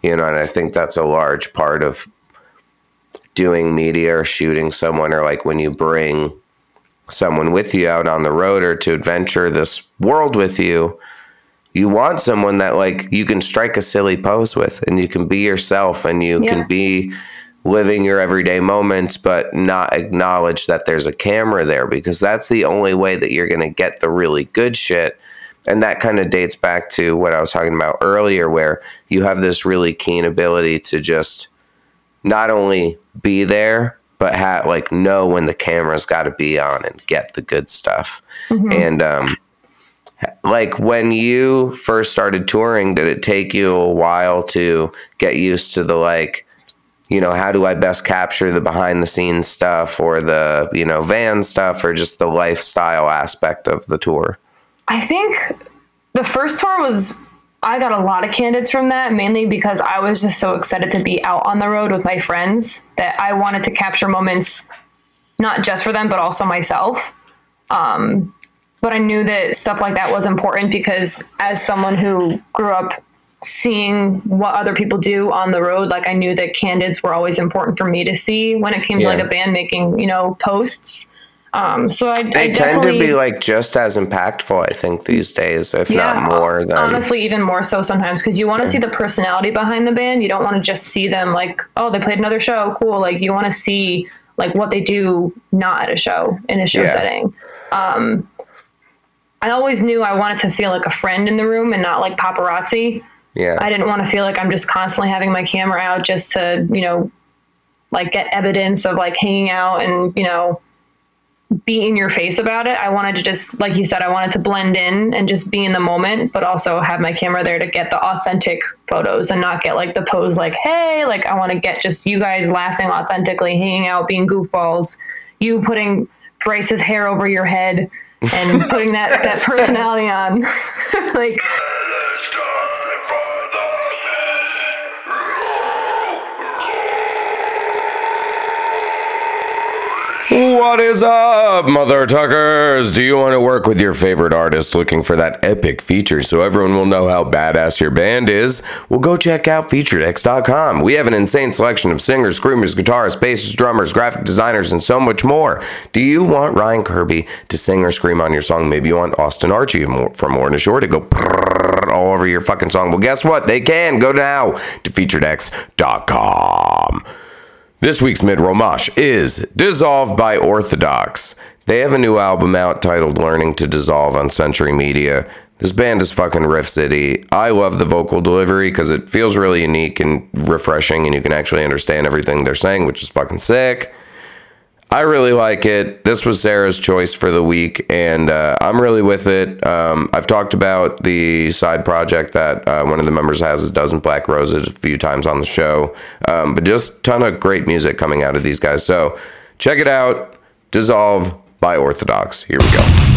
You know, and I think that's a large part of doing media or shooting someone or like when you bring someone with you out on the road or to adventure this world with you you want someone that like you can strike a silly pose with and you can be yourself and you Yeah. can be living your everyday moments but not acknowledge that there's a camera there because that's the only way that you're going to get the really good shit. And that kind of dates back to what I was talking about earlier where you have this really keen ability to just not only be there but ha- like know when the camera's got to be on and get the good stuff. And um like when you first started touring did it take you a while to get used to the like you know how do i best capture the behind the scenes stuff or the you know van stuff or just the lifestyle aspect of the tour I think the first tour was I got a lot of candids from that, mainly because I was just so excited to be out on the road with my friends that I wanted to capture moments, not just for them, but also myself. Um, but I knew that stuff like that was important because as someone who grew up seeing what other people do on the road, like I knew that candids were always important for me to see when it came Yeah. to like a band making, you know, posts. Um, so I, I They tend to be like just as impactful, I think, these days, if not more than. honestly even more so sometimes because you want to see the personality behind the band you don't want to just see them like oh they played another show cool like you want to see like what they do not at a show in a show Yeah. setting um i always knew i wanted to feel like a friend in the room and not like paparazzi yeah. i didn't want to feel like i'm just constantly having my camera out just to you know like get evidence of like hanging out and you know be in your face about it. I wanted to just, like you said, I wanted to blend in and just be in the moment, but also have my camera there to get the authentic photos and not get like the pose like, hey, like I want to get just you guys laughing authentically, hanging out, being goofballs, you putting Bryce's hair over your head and putting that, that personality on. like, What is up, mother tuckers? Do you want to work with your favorite artist looking for that epic feature so everyone will know how badass your band is? Well, go check out FeatureX.com. We have an insane selection of singers, screamers, guitarists, bassists, drummers, graphic designers, and so much more. Do you want Ryan Kirby to sing or scream on your song? Maybe you want Austin Archie from More Shore to go all over your fucking song. Well, guess what? They can. Go now to FeatureX.com. This week's mid roll mosh is Dissolved by Orthodox. They have a new album out titled Learning to Dissolve on Century Media. This band is fucking Riff City. I love the vocal delivery because it feels really unique and refreshing, and you can actually understand everything they're saying, which is fucking sick. I really like it. This was Sarah's choice for the week, and uh, I'm really with it. Um, I've talked about the side project that uh, one of the members has, a dozen Black Roses, a few times on the show, um, but just ton of great music coming out of these guys. So check it out. Dissolve by Orthodox. Here we go.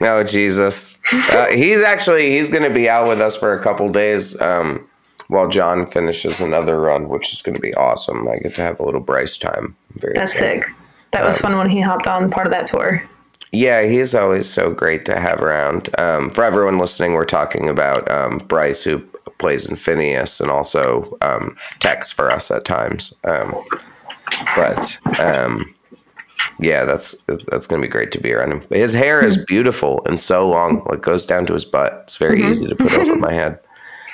Oh Jesus! Uh, he's actually he's going to be out with us for a couple days um, while John finishes another run, which is going to be awesome. I get to have a little Bryce time. Very That's excited. sick. That was fun when he hopped on part of that tour. Yeah, he's always so great to have around. Um, for everyone listening, we're talking about um, Bryce, who plays in Phineas and also um, texts for us at times. Um, but um, yeah, that's that's gonna be great to be around him. His hair is beautiful and so long, like goes down to his butt. It's very easy to put over my head.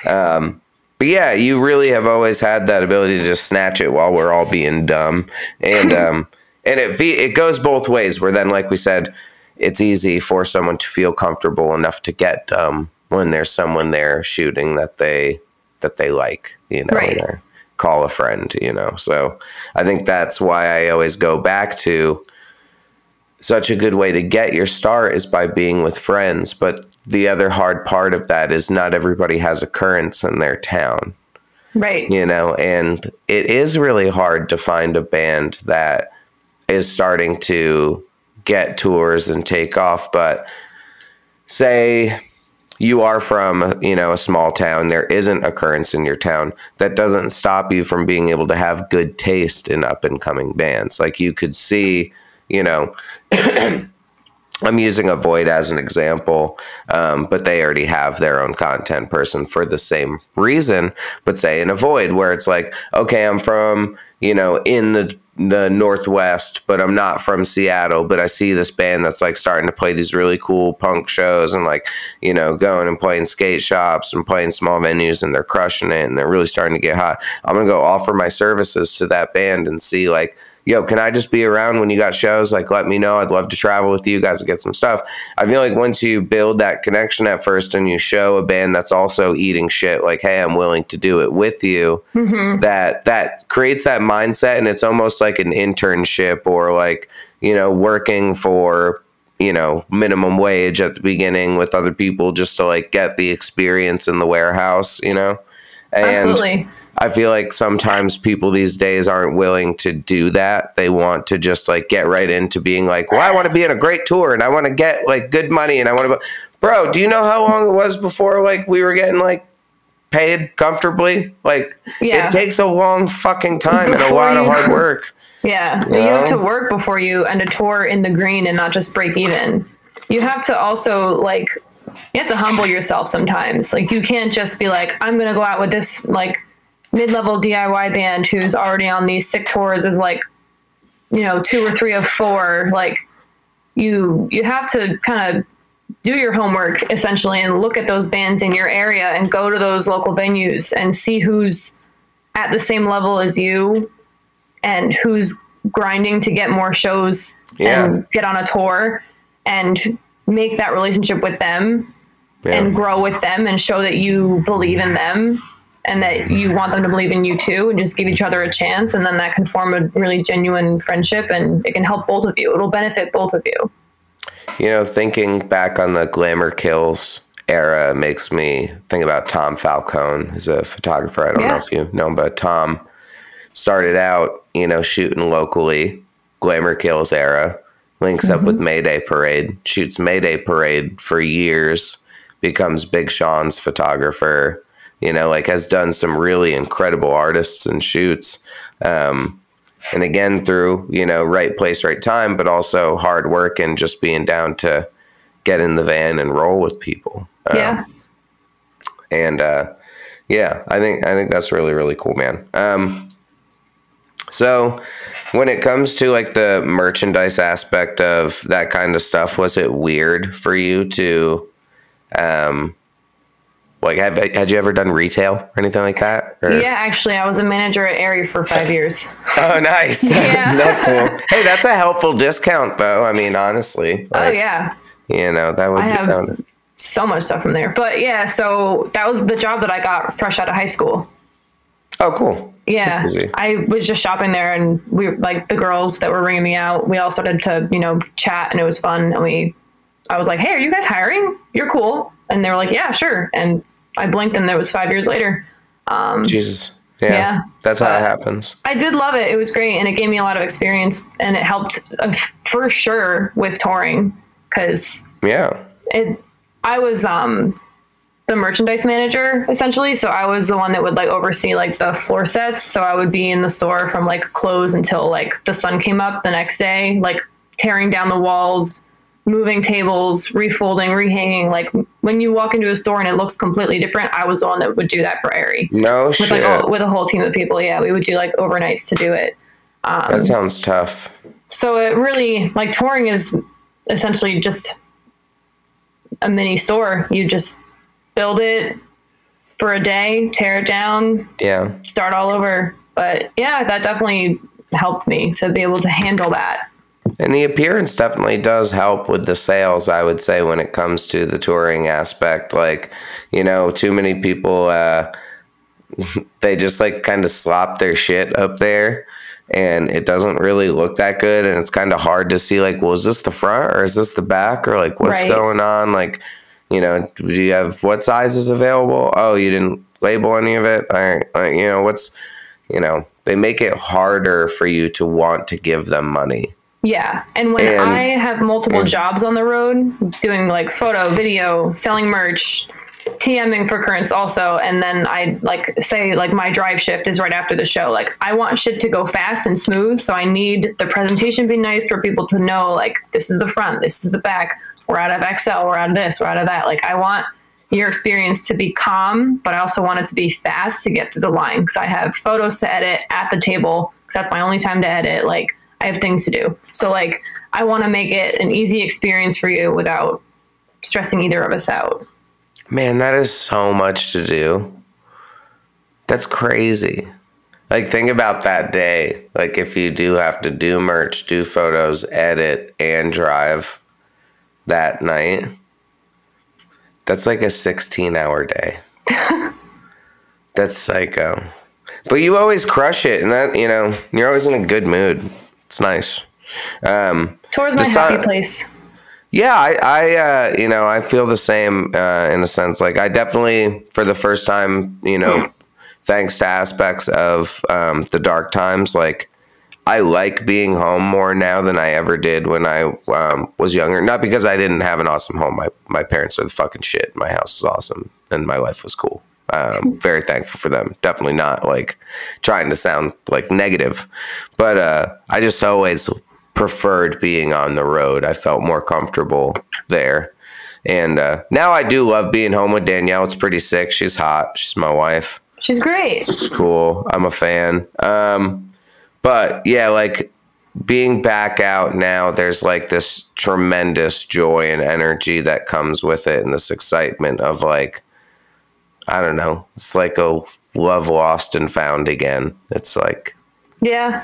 Um, but yeah, you really have always had that ability to just snatch it while we're all being dumb, and um, and it it goes both ways. Where then, like we said, it's easy for someone to feel comfortable enough to get dumb when there's someone there shooting that they that they like, you know, Right. or call a friend, you know. So I think that's why I always go back to such a good way to get your start is by being with friends. But the other hard part of that is not everybody has a Currents in their town, Right. you know, and it is really hard to find a band that is starting to get tours and take off. But say you are from you know a small town. There isn't a occurrence in your town that doesn't stop you from being able to have good taste in up and coming bands. Like you could see you know i'm using Avoid as an example um, but they already have their own content person for the same reason. But say in Avoid where it's like okay i'm from you know in the the northwest but i'm not from seattle but i see this band that's like starting to play these really cool punk shows and like you know going and playing skate shops and playing small venues and they're crushing it and they're really starting to get hot. I'm gonna go offer my services to that band and see like yo, can I just be around when you got shows? Like, let me know. I'd love to travel with you guys and get some stuff. I feel like once you build that connection at first and you show a band that's also eating shit, like, hey, I'm willing to do it with you, mm-hmm. that that creates that mindset, and it's almost like an internship or like you know working for you know minimum wage at the beginning with other people just to like get the experience in the warehouse, you know. And Absolutely. I feel like sometimes people these days aren't willing to do that. They want to just like get right into being like, well, I want to be in a great tour and I want to get like good money and I want to, bro, do you know how long it was before like we were getting like paid comfortably? Like Yeah. it takes a long fucking time and a lot of hard work. Yeah, You you have to work before you end a tour in the green and not just break even. You have to also like you have to humble yourself sometimes. Like you can't just be like, I'm gonna go out with this like mid-level DIY band who's already on these sick tours is like, you know, two or three of four. Like you you have to kind of do your homework essentially and look at those bands in your area and go to those local venues and see who's at the same level as you and who's grinding to get more shows Yeah. and get on a tour and make that relationship with them Yeah. and grow with them and show that you believe in them and that you want them to believe in you too and just give each other a chance. And then that can form a really genuine friendship and it can help both of you. It'll benefit both of you. You know, thinking back on the Glamour Kills era makes me think about Tom Falcone, who's a photographer. I don't know if you know him, but Tom started out, you know, shooting locally, Glamour Kills era, links up with mm-hmm. Mayday Parade, shoots Mayday Parade for years, becomes Big Sean's photographer, you know, like has done some really incredible artists and shoots. Um, and again through you know right place right time but also hard work and just being down to get in the van and roll with people Um, yeah and uh yeah i think i think that's really really cool man um so when it comes to like the merchandise aspect of that kind of stuff was it weird for you to um like have had you ever done retail or anything like that or? yeah actually i was a manager at Aerie for five years Oh, nice. Yeah. that's cool. Hey, that's a helpful discount, though. I mean, honestly. oh yeah You know, that would I be have- so much stuff from there but yeah so that was the job that i got fresh out of high school Oh, cool. Yeah, I was just shopping there, and we like the girls that were ringing me out. We all started to you know chat, and it was fun. And we, I was like, "Hey, are you guys hiring? You're cool." And they were like, "Yeah, sure." And I blinked, and there was five years later. Jesus. Yeah. Yeah. That's how it Uh, happens. I did love it. It was great, and it gave me a lot of experience, and it helped uh, for sure with touring because Yeah. it I was um the merchandise manager essentially so i was the one that would like oversee like the floor sets so i would be in the store from like close until like the sun came up the next day like tearing down the walls moving tables refolding rehanging like when you walk into a store and it looks completely different i was the one that would do that for Aerie. No with shit. like a, with a whole team of people yeah we would do like overnights to do it um, that sounds tough. so it really like touring is essentially just a mini store you just build it for a day tear it down Yeah. start all over but yeah that definitely helped me to be able to handle that And the appearance definitely does help with the sales, I would say, when it comes to the touring aspect. Like, you know, too many people, uh, they just like kind of slop their shit up there and it doesn't really look that good. And it's kind of hard to see, like, well, is this the front or is this the back or like what's Right. going on? Like, you know, do you have what sizes available? Oh, you didn't label any of it? All right. Like, you know, what's, you know, they make it harder for you to want to give them money. Yeah and when And- i have multiple and- jobs on the road doing like photo video selling merch TMing for currents also and then I like say like my drive shift is right after the show like I want shit to go fast and smooth so I need the presentation be nice for people to know like this is the front this is the back we're out of XL we're out of this we're out of that like I want your experience to be calm but I also want it to be fast to get to the line because I have photos to edit at the table because that's my only time to edit like I have things to do so like I want to make it an easy experience for you without stressing either of us out Man, that is so much to do. That's crazy. Like, think about that day. Like, if you do have to do merch, do photos, edit, and drive that night, that's like a 16 hour day. that's psycho. But you always crush it, and that, you know, you're always in a good mood. It's nice. Um, Towards my happy sun- place. yeah, I, I uh, you know, I feel the same uh, in a sense. Like, I definitely, for the first time, you know, thanks to aspects of um, the dark times, like, I like being home more now than I ever did when I um, was younger. Not because I didn't have an awesome home. My my parents are the fucking shit. My house was awesome, and my life was cool. Um, very thankful for them. Definitely not like trying to sound like negative, but uh, I just always preferred being on the road. I felt more comfortable there. And uh, now I do love being home with Danielle. It's pretty sick. She's hot. She's my wife. She's great. It's cool. I'm a fan. Um, but yeah, like being back out now, there's like this tremendous joy and energy that comes with it, and this excitement of like, I don't know, it's like a love lost and found again. It's like Yeah.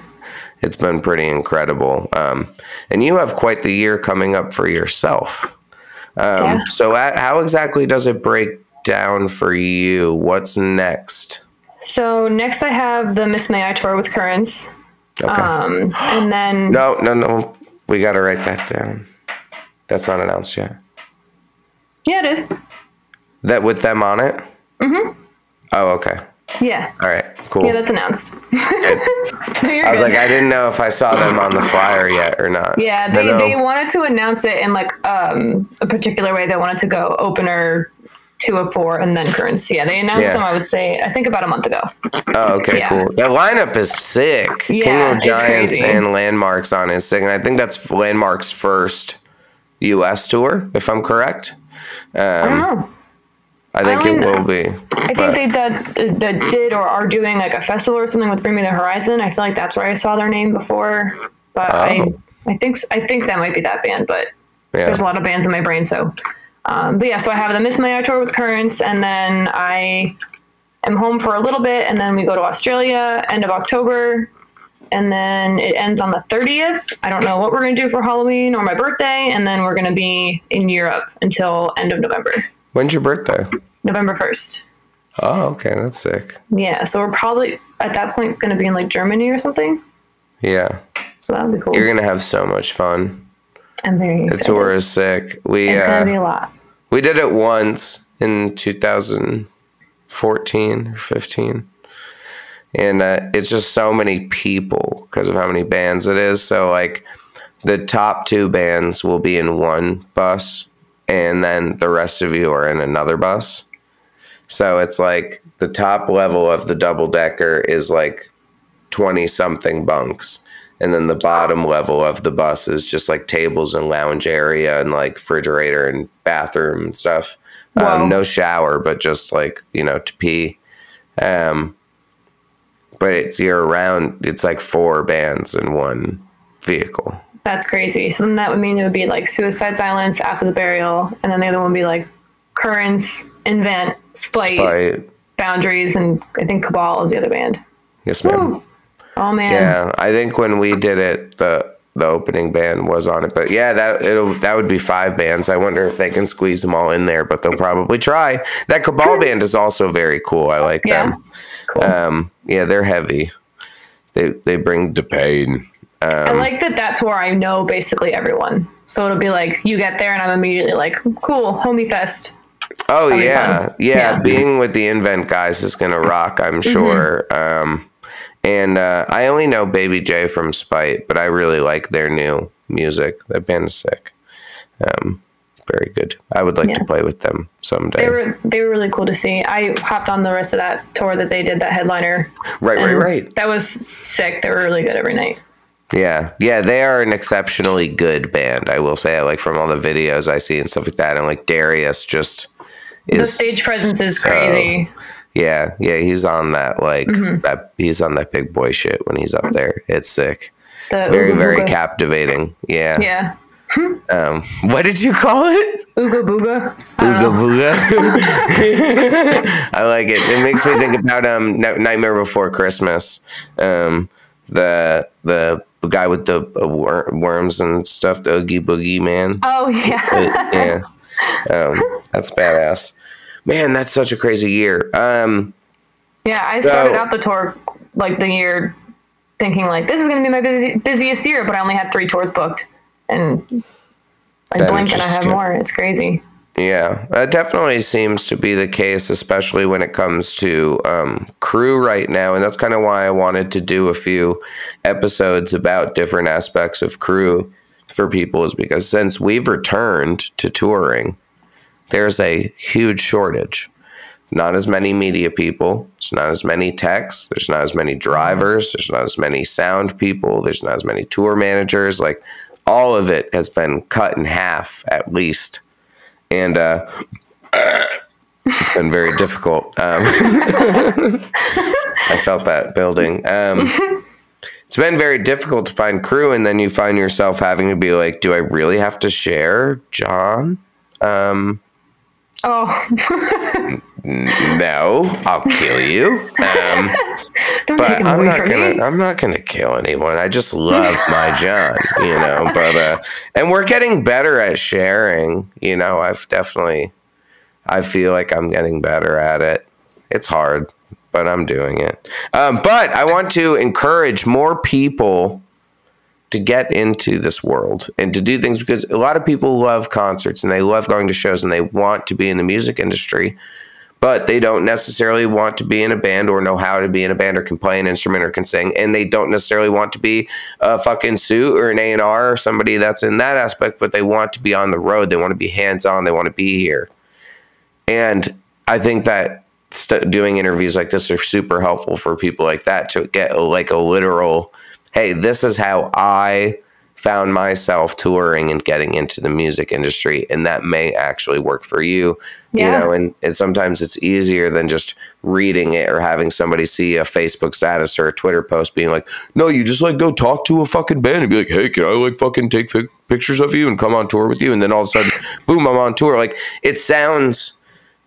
it's been pretty incredible. Um, and you have quite the year coming up for yourself. Um, Yeah. So, a- how exactly does it break down for you? What's next? So next I have the Miss May I tour with Currents. Okay. Um, and then no, no, no. We got to write that down. That's not announced yet. yeah, it is. That with them on it? Mm-hmm. Oh, okay. Yeah. All right. Cool. Yeah, that's announced. No, I was good. like, I didn't know if I saw them on the flyer yet or not. yeah, they, they wanted to announce it in like um, a particular way. They wanted to go opener two of four and then Currents. Yeah, they announced Yeah. them. I would say I think about a month ago. Oh, okay, Yeah. cool. That lineup is sick. Yeah, King of Giants and Landmvrks on is sick. And I think that's Landmvrks' first U.S. tour, if I'm correct. I don't know. I think I it will be. I think but- they did, that did or are doing like a festival or something with Bring Me the Horizon. I feel like that's where I saw their name before. But I, Oh. I think s- I think that might be that band. But yeah. there's a lot of bands in my brain. So, um, but yeah. So I have the Miss May tour with Currents, and then I am home for a little bit, and then we go to Australia end of October, and then it ends on the 30th. I don't know what we're gonna do for Halloween or my birthday, and then we're gonna be in Europe until end of November, When's your birthday? November 1st. Oh, okay. That's sick. Yeah, so we're probably at that point going to be in like Germany or something. Yeah. So that would be cool. You're going to have so much fun. I'm very The excited. tour is sick. We, It's going to be uh, a lot. we did it once in 2014 or 15. And uh, it's just so many people because of how many bands it is. So, like, the top two bands will be in one bus, and then the rest of you are in another bus. So it's like the top level of the double decker is like 20 something bunks. And then the bottom level of the bus is just like tables and lounge area and like refrigerator and bathroom and stuff. Um, no shower, but just like, you know, to pee. Um, but it's year round. It's like four bands in one vehicle. That's crazy. So then that would mean it would be like Suicide Silence After the Burial, and then the other one would be like Currents, Invent, Spite, Spite. Boundaries, and I think Cabal is the other band. Yes, ma'am. Woo. Oh man. Yeah, I think when we did it, the the opening band was on it. But yeah, that it'll that would be five bands. I wonder if they can squeeze them all in there, but they'll probably try. That Cabal band is also very cool. I like Yeah. them. Cool. Um, yeah, they're heavy. They they bring the pain. I Um, like that that tour I know basically everyone. So it'll be like you get there and I'm immediately like, cool, homie fest. oh yeah, yeah, Yeah. Mm-hmm. Being with the Invent guys is gonna rock. I'm sure. Um, and uh, I only know Baby J from Spite, but I really like their new music. That band is sick. Um, very good. I would like to play with them someday. They were they were really cool to see. I hopped on the rest of that tour that they did that headliner. right, right, right. That was sick. They were really good every night. Yeah, yeah. They are an exceptionally good band. I will say. Like from all the videos I see and stuff like that, and like Darius just The stage presence is crazy. Yeah, yeah. He's on that like Mm-hmm. that. He's on that big boy shit when he's up there. It's sick. The Very, Ooga very Booga. captivating. Yeah. Yeah. Um, what did you call it? Ooga booga. Ooga booga. I like it. It makes me think about um Nightmare Before Christmas. Um, the the guy with the uh, wor- worms and stuff, the Oogie Boogie man. Oh yeah. yeah, um, that's badass. Man, that's such a crazy year. Um, yeah, I started So- out the tour like the year thinking like this is gonna be my busy, busiest year, but I only had three tours booked. And I blink and I have more. It's crazy. Yeah, that definitely seems to be the case, especially when it comes to um, crew right now. And that's kind of why I wanted to do a few episodes about different aspects of crew for people, is because since we've returned to touring, there's a huge shortage. Not as many media people, there's not as many techs, there's not as many drivers, there's not as many sound people, there's not as many tour managers. Like all of it has been cut in half at least and uh, it's been very difficult. Um, I felt that building. Um, it's been very difficult to find crew, and then you find yourself having to be like, "Do I really have to share, John?" Um, Oh, no, I'll kill you. Um, don't take but him I'm away not from gonna. me. I'm not gonna kill anyone. I just love my John, you know. But uh, and we're getting better at sharing. You know, I've definitely. I feel like I'm getting better at it. It's hard, but I'm doing it. Um, but I want to encourage more people to get into this world and to do things because a lot of people love concerts and they love going to shows and they want to be in the music industry but they don't necessarily want to be in a band or know how to be in a band or can play an instrument or can sing and they don't necessarily want to be a fucking suit or an A&R or somebody that's in that aspect but they want to be on the road. They want to be hands on they want to be here. And I think that st- doing interviews like this are super helpful for people like that to get like a literal hey this is how I found myself touring and getting into the music industry and that may actually work for you you know and, and sometimes it's easier than just reading it or having somebody see a facebook status or a twitter post being like no you just like go talk to a fucking band and be like hey can i like fucking take fi- pictures of you and come on tour with you and then all of a sudden boom i'm on tour. Like it sounds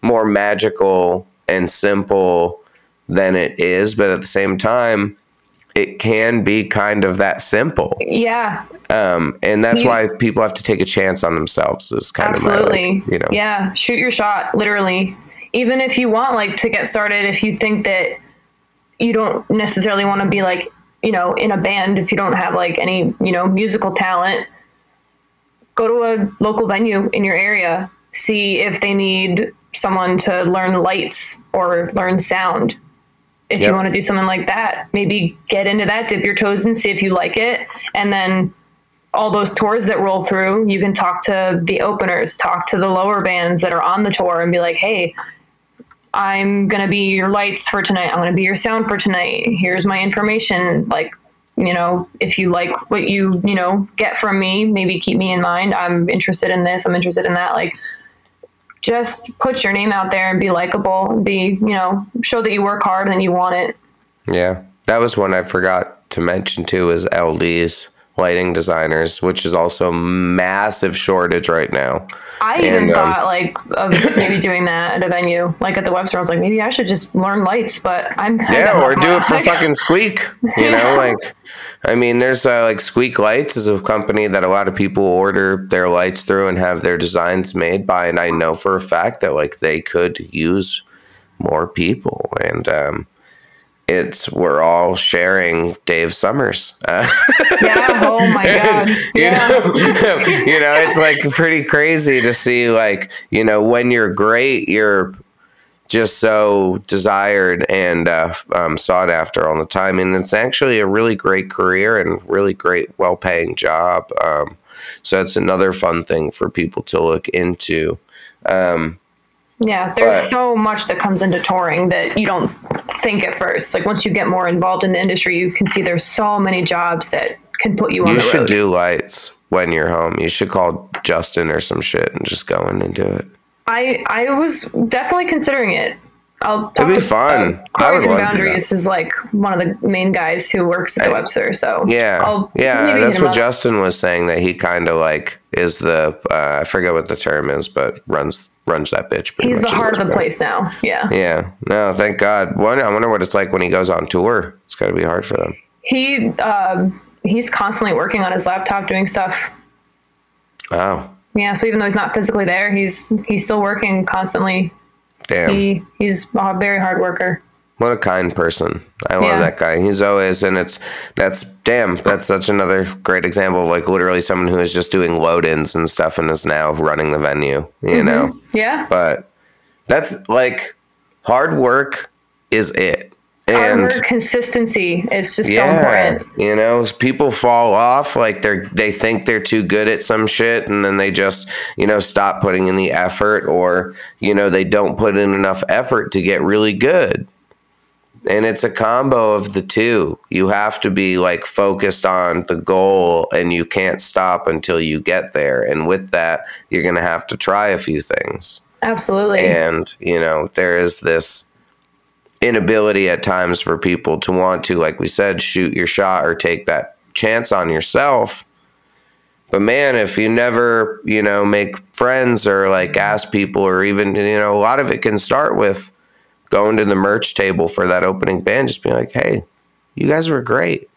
more magical and simple than it is but at the same time it can be kind of that simple. Yeah, um, and that's You- why people have to take a chance on themselves is kind of my like, you know. Yeah, shoot your shot, literally. Even if you want like to get started, if you think that you don't necessarily want to be like, you know, in a band, if you don't have like any, you know, musical talent, go to a local venue in your area, see if they need someone to learn lights or learn sound. If Yep. you want to do something like that, maybe get into that, dip your toes and see if you like it, and then all those tours that roll through, you can talk to the openers, talk to the lower bands that are on the tour and be like, hey, I'm going to be your lights for tonight. I'm going to be your sound for tonight. Here's my information. Like, you know, if you like what you, you know, get from me, maybe keep me in mind. I'm interested in this. I'm interested in that. Like, just put your name out there and be likable and be, you know, show that you work hard and you want it. Yeah. That was one I forgot to mention too is LDs lighting designers, which is also a massive shortage right now. I even and, um, thought um, like of maybe doing that at a venue, like at the Webster. I was like, maybe I should just learn lights, but I'm yeah, or do it for fucking Squeek. You know, like I mean, there's uh, like Squeek Lights is a company that a lot of people order their lights through and have their designs made by, and I know for a fact that like they could use more people and um it's we're all sharing Dave Summers. Uh, yeah. Oh my god. you yeah. know, you know, it's like pretty crazy to see like you know when you're great, you're just so desired and uh, um, sought after all the time, and it's actually a really great career and really great, well-paying job. Um, so it's another fun thing for people to look into. Um, yeah, there's but, so much that comes into touring that you don't think at first. Like once you get more involved in the industry, you can see there's so many jobs that can put you on. You should road. do lights when you're home. You should call Justin or some shit and just go in and do it. I I was definitely considering it. I'll talk It'd be to, fun. Uh, I would Boundaries is like one of the main guys who works at the Webster. So yeah, I'll yeah, that's what Justin was saying that he kind of like is the uh, I forget what the term is, but runs runs that bitch. He's the heart of the place now. Yeah. Yeah. No, thank God. One, I wonder what it's like when he goes on tour. It's got to be hard for them. He um, he's constantly working on his laptop doing stuff. Oh. Yeah. So even though he's not physically there, he's he's still working constantly. Damn. He he's a very hard worker. What a kind person. I love yeah. that guy. He's always, and it's, that's, damn, that's such another great example of like literally someone who is just doing load ins and stuff and is now running the venue, you mm-hmm. know? Yeah. But that's like hard work is it. And work, consistency. It's just yeah, so important. You know, people fall off like they're they think they're too good at some shit and then they just, you know, stop putting in the effort or, you know, they don't put in enough effort to get really good and it's a combo of the two. You have to be like focused on the goal and you can't stop until you get there. And with that, you're going to have to try a few things. Absolutely. And, you know, there is this inability at times for people to want to, like we said, shoot your shot or take that chance on yourself. But man, if you never, you know, make friends or like ask people or even, you know, a lot of it can start with going to the merch table for that opening band, just being like, hey, you guys were great. You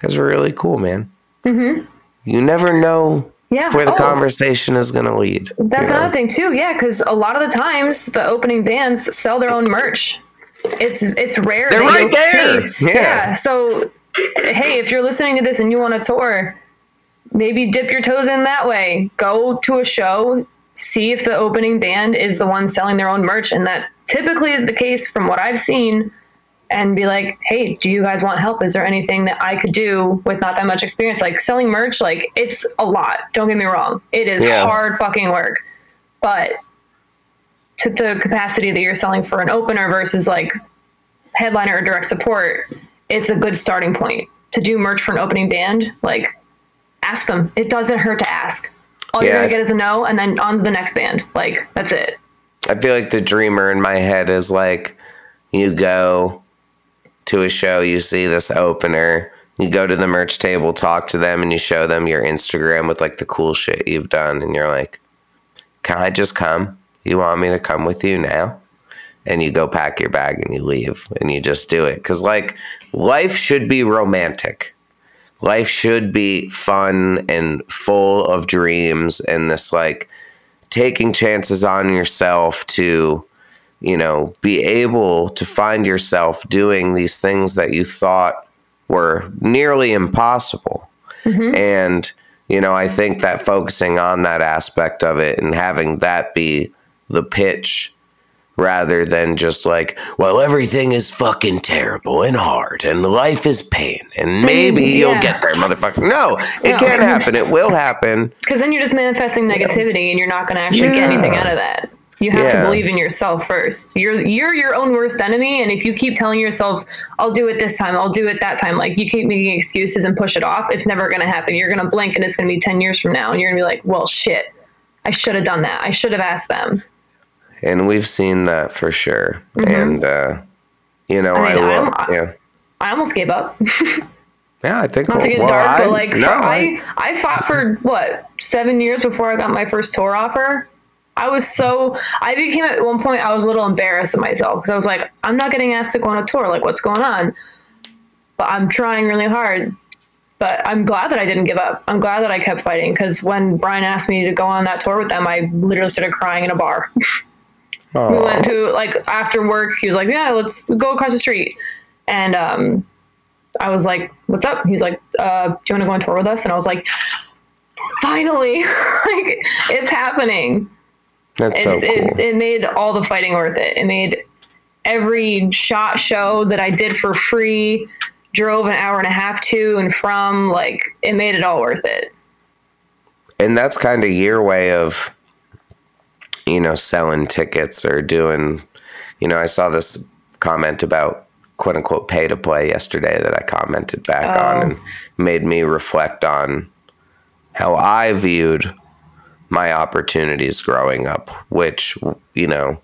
guys were really cool, man. Mm-hmm. You never know yeah. where the oh, conversation is going to lead. That's you know? another thing too. Yeah, because a lot of the times the opening bands sell their own merch. It's it's rare. They're right there. Yeah. yeah. So hey, if you're listening to this and you want to tour, maybe dip your toes in that way. Go to a show, see if the opening band is the one selling their own merch, and that typically is the case from what I've seen. And be like, hey, do you guys want help? Is there anything that I could do with not that much experience? Like selling merch, like it's a lot. Don't get me wrong, it is yeah. hard fucking work, but to the capacity that you're selling for an opener versus like headliner or direct support, it's a good starting point to do merch for an opening band. Like, ask them. It doesn't hurt to ask all yeah, you're gonna get is a no, and then on to the next band. Like that's it. I feel like the dreamer in my head is like you go to a show, you see this opener, you go to the merch table, talk to them, and you show them your Instagram with like the cool shit you've done, and you're like, "Can I just come? You want me to come with you now?" And you go pack your bag and you leave, and you just do it because like life should be romantic life should be fun and full of dreams and this like taking chances on yourself to you know be able to find yourself doing these things that you thought were nearly impossible mm-hmm. and you know i think that focusing on that aspect of it and having that be the pitch rather than just like, well, everything is fucking terrible and hard and life is pain and mm, maybe yeah. you'll get there, motherfucker. No, it No. can't happen. It will happen. Because then you're just manifesting negativity, and you're not going to actually get anything out of that. You have to believe in yourself first. You're you're your own worst enemy, and if you keep telling yourself, "I'll do it this time," "I'll do it that time," like you keep making excuses and push it off, it's never going to happen. You're going to blink, and it's going to be ten years from now, and you're going to be like, "Well, shit, I should have done that. I should have asked them." And we've seen that for sure. And, uh, you know, I, Mm-hmm. I love, I'm- yeah. I almost gave up. Yeah, I think Not to get well, dark, I, but like no, for, I- I, I fought for what seven years before I got my first tour offer. I was so I became at one point I was a little embarrassed of myself because I was like I'm not getting asked to go on a tour like what's going on, but I'm trying really hard. But I'm glad that I didn't give up. I'm glad that I kept fighting because when Brian asked me to go on that tour with them, I literally started crying in a bar. we went to like after work. He was like, "Yeah, let's go across the street," and um, I was like, "What's up?" He was like, uh, "Do you want to go on tour with us?" And I was like, "Finally, like it's happening." That's It's, so cool. it, it made all the fighting worth it. It made every shot show that I did for free, drove an hour and a half to and from, like it made it all worth it. and that's kind of your way of you know selling tickets or doing you know i saw this comment about quote unquote pay to play yesterday that i commented back Oh. on and made me reflect on how i viewed my opportunities growing up which you know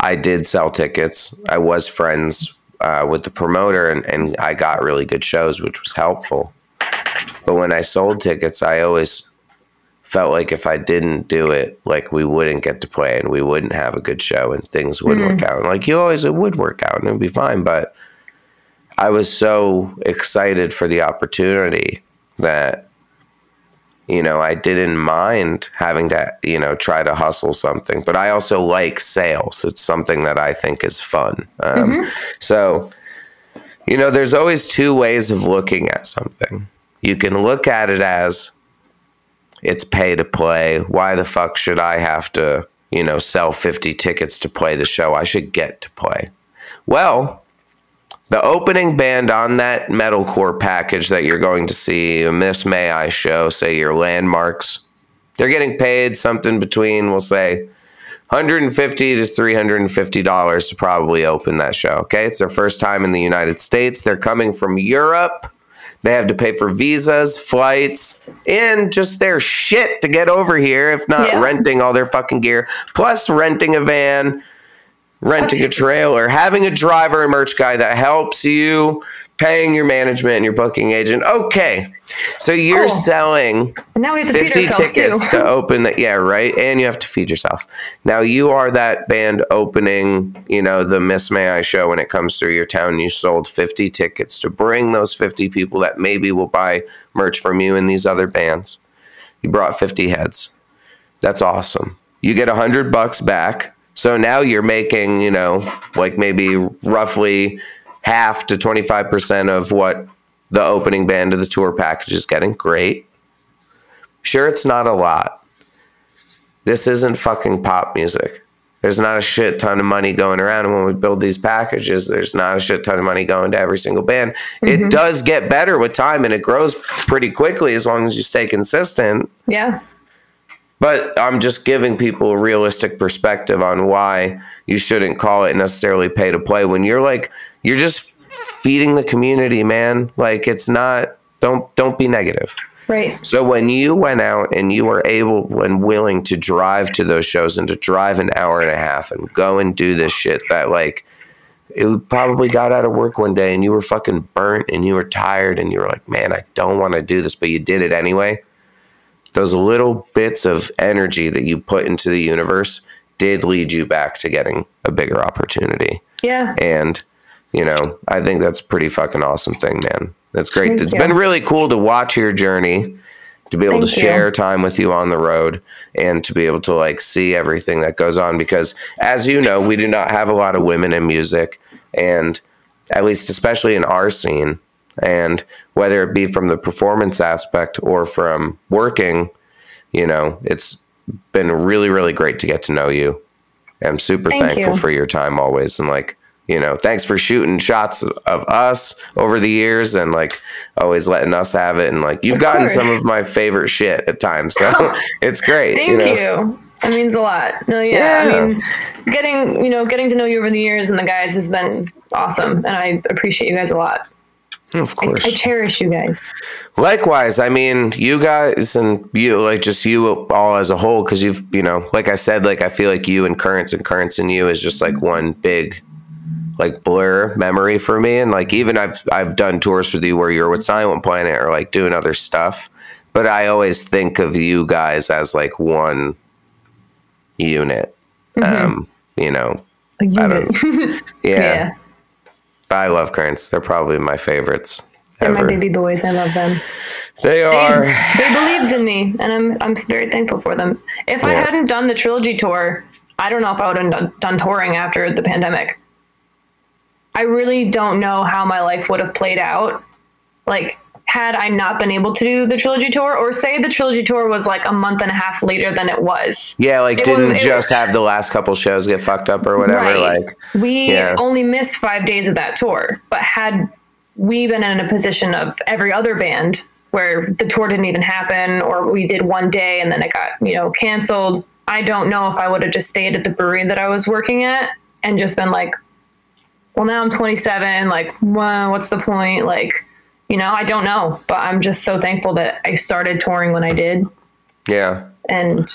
i did sell tickets i was friends uh, with the promoter and, and i got really good shows which was helpful but when i sold tickets i always felt like if I didn't do it, like we wouldn't get to play and we wouldn't have a good show and things wouldn't work out. Like you always, it would work out and it'd be fine. But I was so excited for the opportunity that, you know, I didn't mind having to, you know, try to hustle something. But I also like sales. It's something that I think is fun. Um, So, you know, there's always two ways of looking at something. You can look at it as, it's pay to play. Why the fuck should I have to, you know, sell 50 tickets to play the show? I should get to play. Well, the opening band on that metalcore package that you're going to see, Miss May I show, say your Landmvrks, they're getting paid something between, we'll say, 150 to 350 dollars to probably open that show. Okay, it's their first time in the United States. They're coming from Europe. They have to pay for visas, flights, and just their shit to get over here, if not Yeah. renting all their fucking gear, plus renting a van, renting a trailer, having a driver and merch guy that helps you, paying your management and your booking agent. Okay. So you're selling And now we have to 50 ourselves tickets to open that yeah right? And you have to feed yourself. Now you are that band opening you know the miss may i show when it comes through your town. You sold 50 tickets to bring those 50 people that maybe will buy merch from you and these other bands. You brought 50 heads. That's awesome. You get 100 bucks back. So now you're making you know like maybe roughly half to 25% of what the opening band of the tour package is getting great Sure, it's not a lot. This isn't fucking pop music. There's not a shit ton of money going around. And when we build these packages, there's not a shit ton of money going to every single band. It mm-hmm. does get better with time and it grows pretty quickly as long as you stay consistent. yeah. But I'm just giving people a realistic perspective on why you shouldn't call it necessarily pay to play when you're like you're just feeding the community, man. Like it's not don't don't be negative. Right. So when you went out and you were able and willing to drive to those shows and to drive an hour and a half and go and do this shit that like it probably got out of work one day and you were fucking burnt and you were tired and you were like, man, I don't want to do this, but you did it anyway. Those little bits of energy that you put into the universe did lead you back to getting a bigger opportunity. Yeah. And, you know, I think that's a pretty fucking awesome thing, man. That's great. Thank It's you. been really cool to watch your journey, to be able Thank to you. share time with you on the road and to be able to like see everything that goes on because as you know, we do not have a lot of women in music and at least especially in our scene and whether it be from the performance aspect or from working, you know, it's been really really great to get to know you I'm super Thank thankful you. for your time always. And like, you know, thanks for shooting shots of us over the years and like always letting us have it. And like, you've Of gotten course. some of my favorite shit at times. So it's great. Thank you. Know? you. That means a lot. No, yeah, Yeah. I mean, getting you know getting to know you over the years and the guys has been awesome, and I appreciate you guys a lot. Of course. I cherish you guys. Likewise, I mean, you guys and you, like just you all as a whole, because you've, you know, like I said, like I feel like you and Currents and Currents and you is just like one big, like blur memory for me. And like even I've I've done tours with you where you're with Silent Planet or like doing other stuff, but I always think of you guys as like one unit. Um, you know, A I unit. don't. Yeah, yeah, I love Currents. They're probably my favorites they're my baby boys. I love them. They They, are. they believed in me, and I'm I'm very thankful for them. If I hadn't done the trilogy tour, I don't know if I would have done, done touring after the pandemic. I really don't know how my life would have played out. Like, had I not been able to do the trilogy tour, or say the trilogy tour was like a month and a half later than it was. Yeah, like It didn't was- just was- have the last couple shows get fucked up or whatever. Like, we yeah. only missed five days of that tour, but had we been in a position of every other band where the tour didn't even happen, or we did one day and then it got you know canceled, I don't know if I would have just stayed at the brewery that I was working at and just been like, well, now I'm 27. Like, well, what's the point? Like, you know, I don't know, but I'm just so thankful that I started touring when I did, yeah, and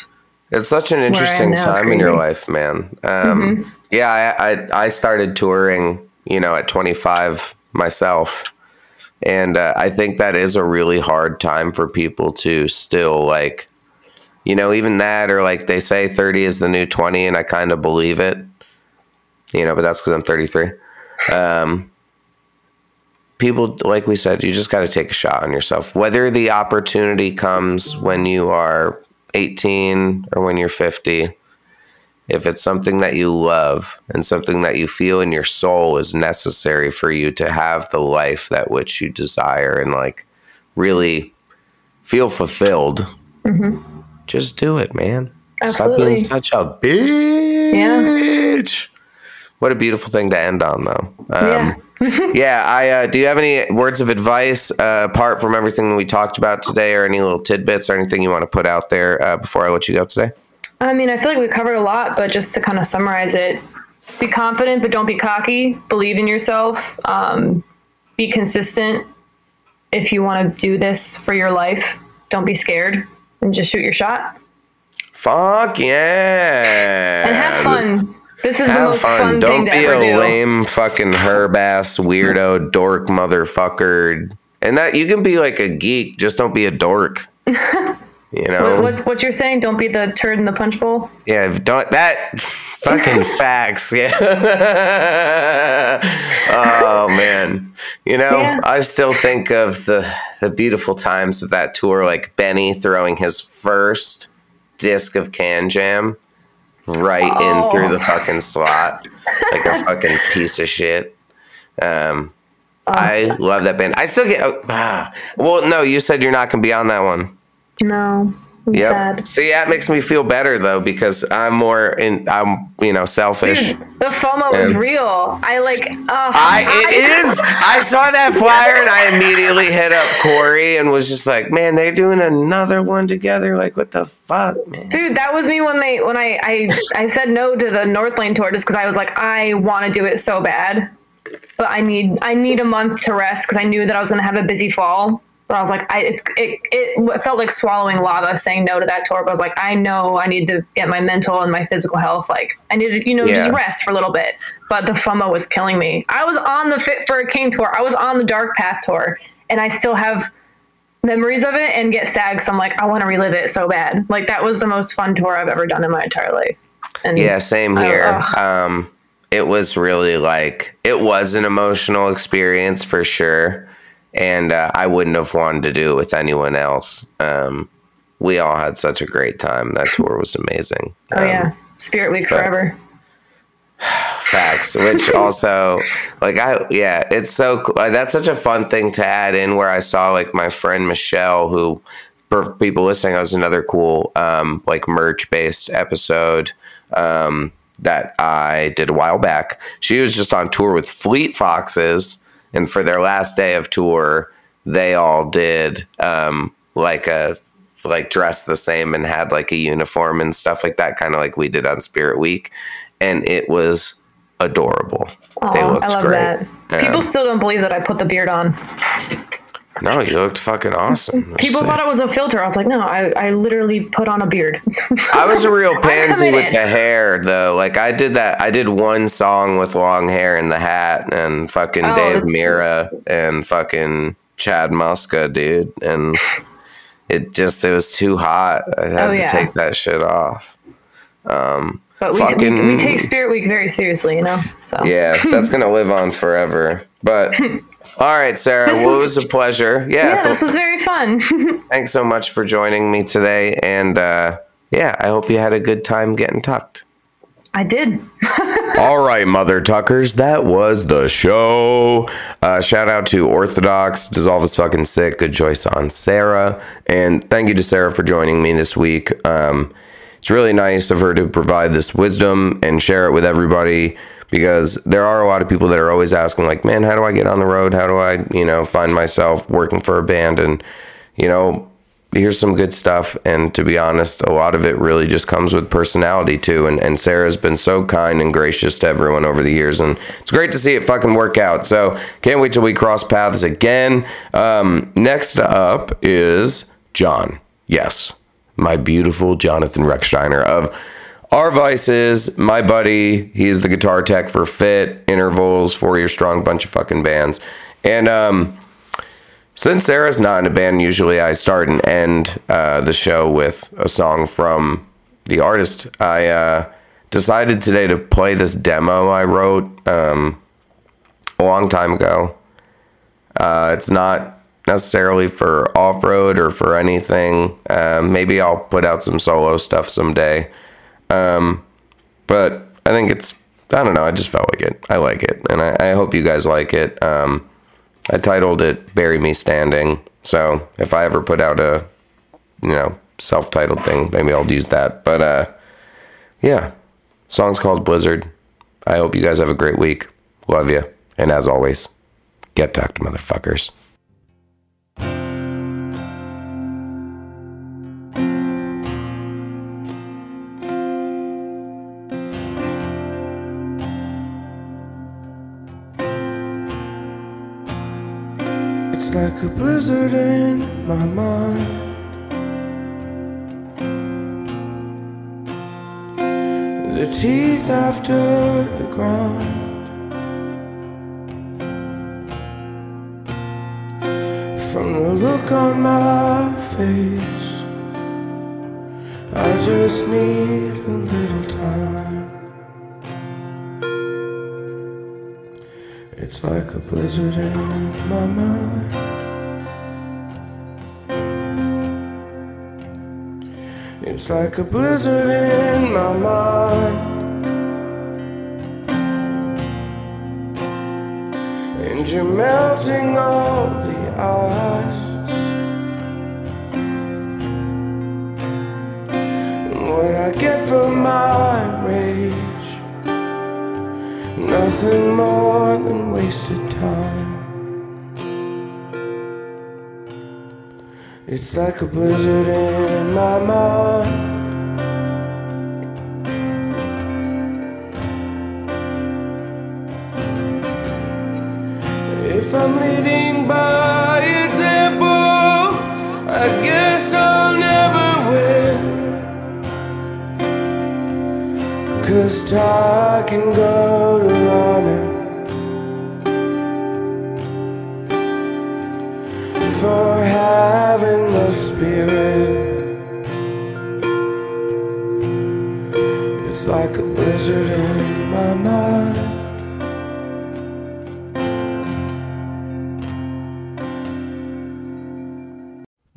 it's such an interesting time in your life, man. Um, Yeah, I, I I started touring, you know, at 25 myself, and uh, I think that is a really hard time for people to still like, you know, even that or like they say 30 is the new 20, and I kind of believe it, you know, but that's because I'm 33. Um, people like we said you just got to take a shot on yourself. Whether the opportunity comes when you are 18 or when you're 50 if it's something that you love and something that you feel in your soul is necessary for you to have the life that which you desire and like really feel fulfilled mm-hmm. just do it man. Stop being such a bitch what a beautiful thing to end on though um, yeah. yeah, I uh, do you have any words of advice uh, apart from everything we talked about today, or any little tidbits or anything you want to put out there uh, before I let you go today? I mean, I feel like we covered a lot, but just to kind of summarize it, be confident, but don't be cocky. Believe in yourself. Um, be consistent. If you want to do this for your life, don't be scared and just shoot your shot Fuck yeah! and have fun. This is the Have most fun. fun, Don't be a do. lame fucking herb ass weirdo dork motherfucker. And that you can be like a geek, just don't be a dork. You know? What, what, what you're saying? Don't be the turd in the punch bowl. Yeah, don't that fucking facts. Yeah. oh man. You know, Yeah. I still think of the the beautiful times of that tour, like Benny throwing his first disc of Kan Jam right in Oh. through the fucking slot, like a fucking piece of shit. Um, Oh. I love that band. I still get. oh, ah. well, no, you said you're not gonna be on that one. No, Sad. See, that makes me feel better though because I'm more in. I'm you know selfish. Dude, the FOMO is Yeah. real. I like. Uh, I it is. I saw that flyer and I immediately hit up Corey and was just like, "Man, they're doing another one together. Like, what the fuck, man?" Dude, that was me when they when I I, I said no to the Northlane tour just because I was like I want to do it so bad, but I need I need a month to rest because I knew that I was gonna have a busy fall. But I was like, I it's it, it felt like swallowing lava saying no to that tour. But I was like, I know I need to get my mental and my physical health. Like I need to you know just rest for a little bit. But the FOMO was killing me. I was on the Fit for a King tour. I was on the Dark Path tour, and I still have memories of it and get sad because I'm like, I want to relive it so bad. Like that was the most fun tour I've ever done in my entire life. And Yeah, same I- here. ugh. Um, it was really like it was an emotional experience for sure, and uh, I wouldn't have wanted to do it with anyone else. Um, we all had such a great time. That tour was amazing. oh Um, yeah, Spirit Week forever. facts which also like i yeah it's so cool that's such a fun thing to add in where i saw like my friend michelle who for people listening that was another cool um like merch based episode um that I did a while back. She was just on tour with Fleet Foxes, and for their last day of tour, they all did um, like a like dressed the same and had like a uniform and stuff like that, kind of like we did on Spirit Week, and it was adorable. they looked I love great. that. People still don't believe that I put the beard on. No, you looked fucking awesome. People thought it was a filter. I was like, no, I, I literally put on a beard. I was a real pansy with the hair though. Like I did that. I did one song with long hair and the hat and fucking Oh, Dave Mirra and fucking Chad Muska, dude. And it just it was too hot. I had Oh, to yeah. take that shit off. Um, but we, we, Fucking- we take Spirit Week very seriously, you know? So Yeah, that's gonna live on forever. But all right, Sarah. This Well, it was- was a pleasure. Yeah, Yeah, this was very fun. thanks so much for joining me today. And uh, yeah, I hope you had a good time getting tucked. I did. All right, Mother Tuckers, that was the show. Uh, shout out to Orthodox, Dissolve is fucking sick. Good choice on Sarah. And thank you to Sarah for joining me this week. Um, it's really nice of her to provide this wisdom and share it with everybody because there are a lot of people that are always asking, like, man, how do I get on the road? How do I, you know, find myself working for a band? And, you know, here's some good stuff. And to be honest, a lot of it really just comes with personality too. And, and Sarah's been so kind and gracious to everyone over the years. And it's great to see it fucking work out. So can't wait till we cross paths again. Um, next up is John. Yes, my beautiful Jonathan Recksteiner of Our vice is my buddy. He's the guitar tech for Fit, Intervals, Four Year Strong, bunch of fucking bands. And, um, since Sarah's not in a band, usually I start and end uh, the show with a song from the artist. I uh, decided today to play this demo I wrote um, a long time ago. Uh, it's not necessarily for off road or for anything. Uh, maybe I'll put out some solo stuff someday. Um, but I think it's, I don't know, I just felt like it. I like it. And I, I hope you guys like it. Um, I titled it Bury Me Standing. So if I ever put out a, you know, self titled thing, maybe I'll use that. But uh, yeah, song's called Blizzard. I hope you guys have a great week. Love you. And as always, get tucked, motherfuckers. Like a blizzard in my mind. The teeth after the grind. From the look on my face, I just need a little time. It's like a blizzard in my mind. It's like a blizzard in my mind. And you're melting all the ice. And what I get from my rage. Nothing more than wasted time. It's like a blizzard in my mind. If I'm leading by example, I guess I'll never win. Cause talking go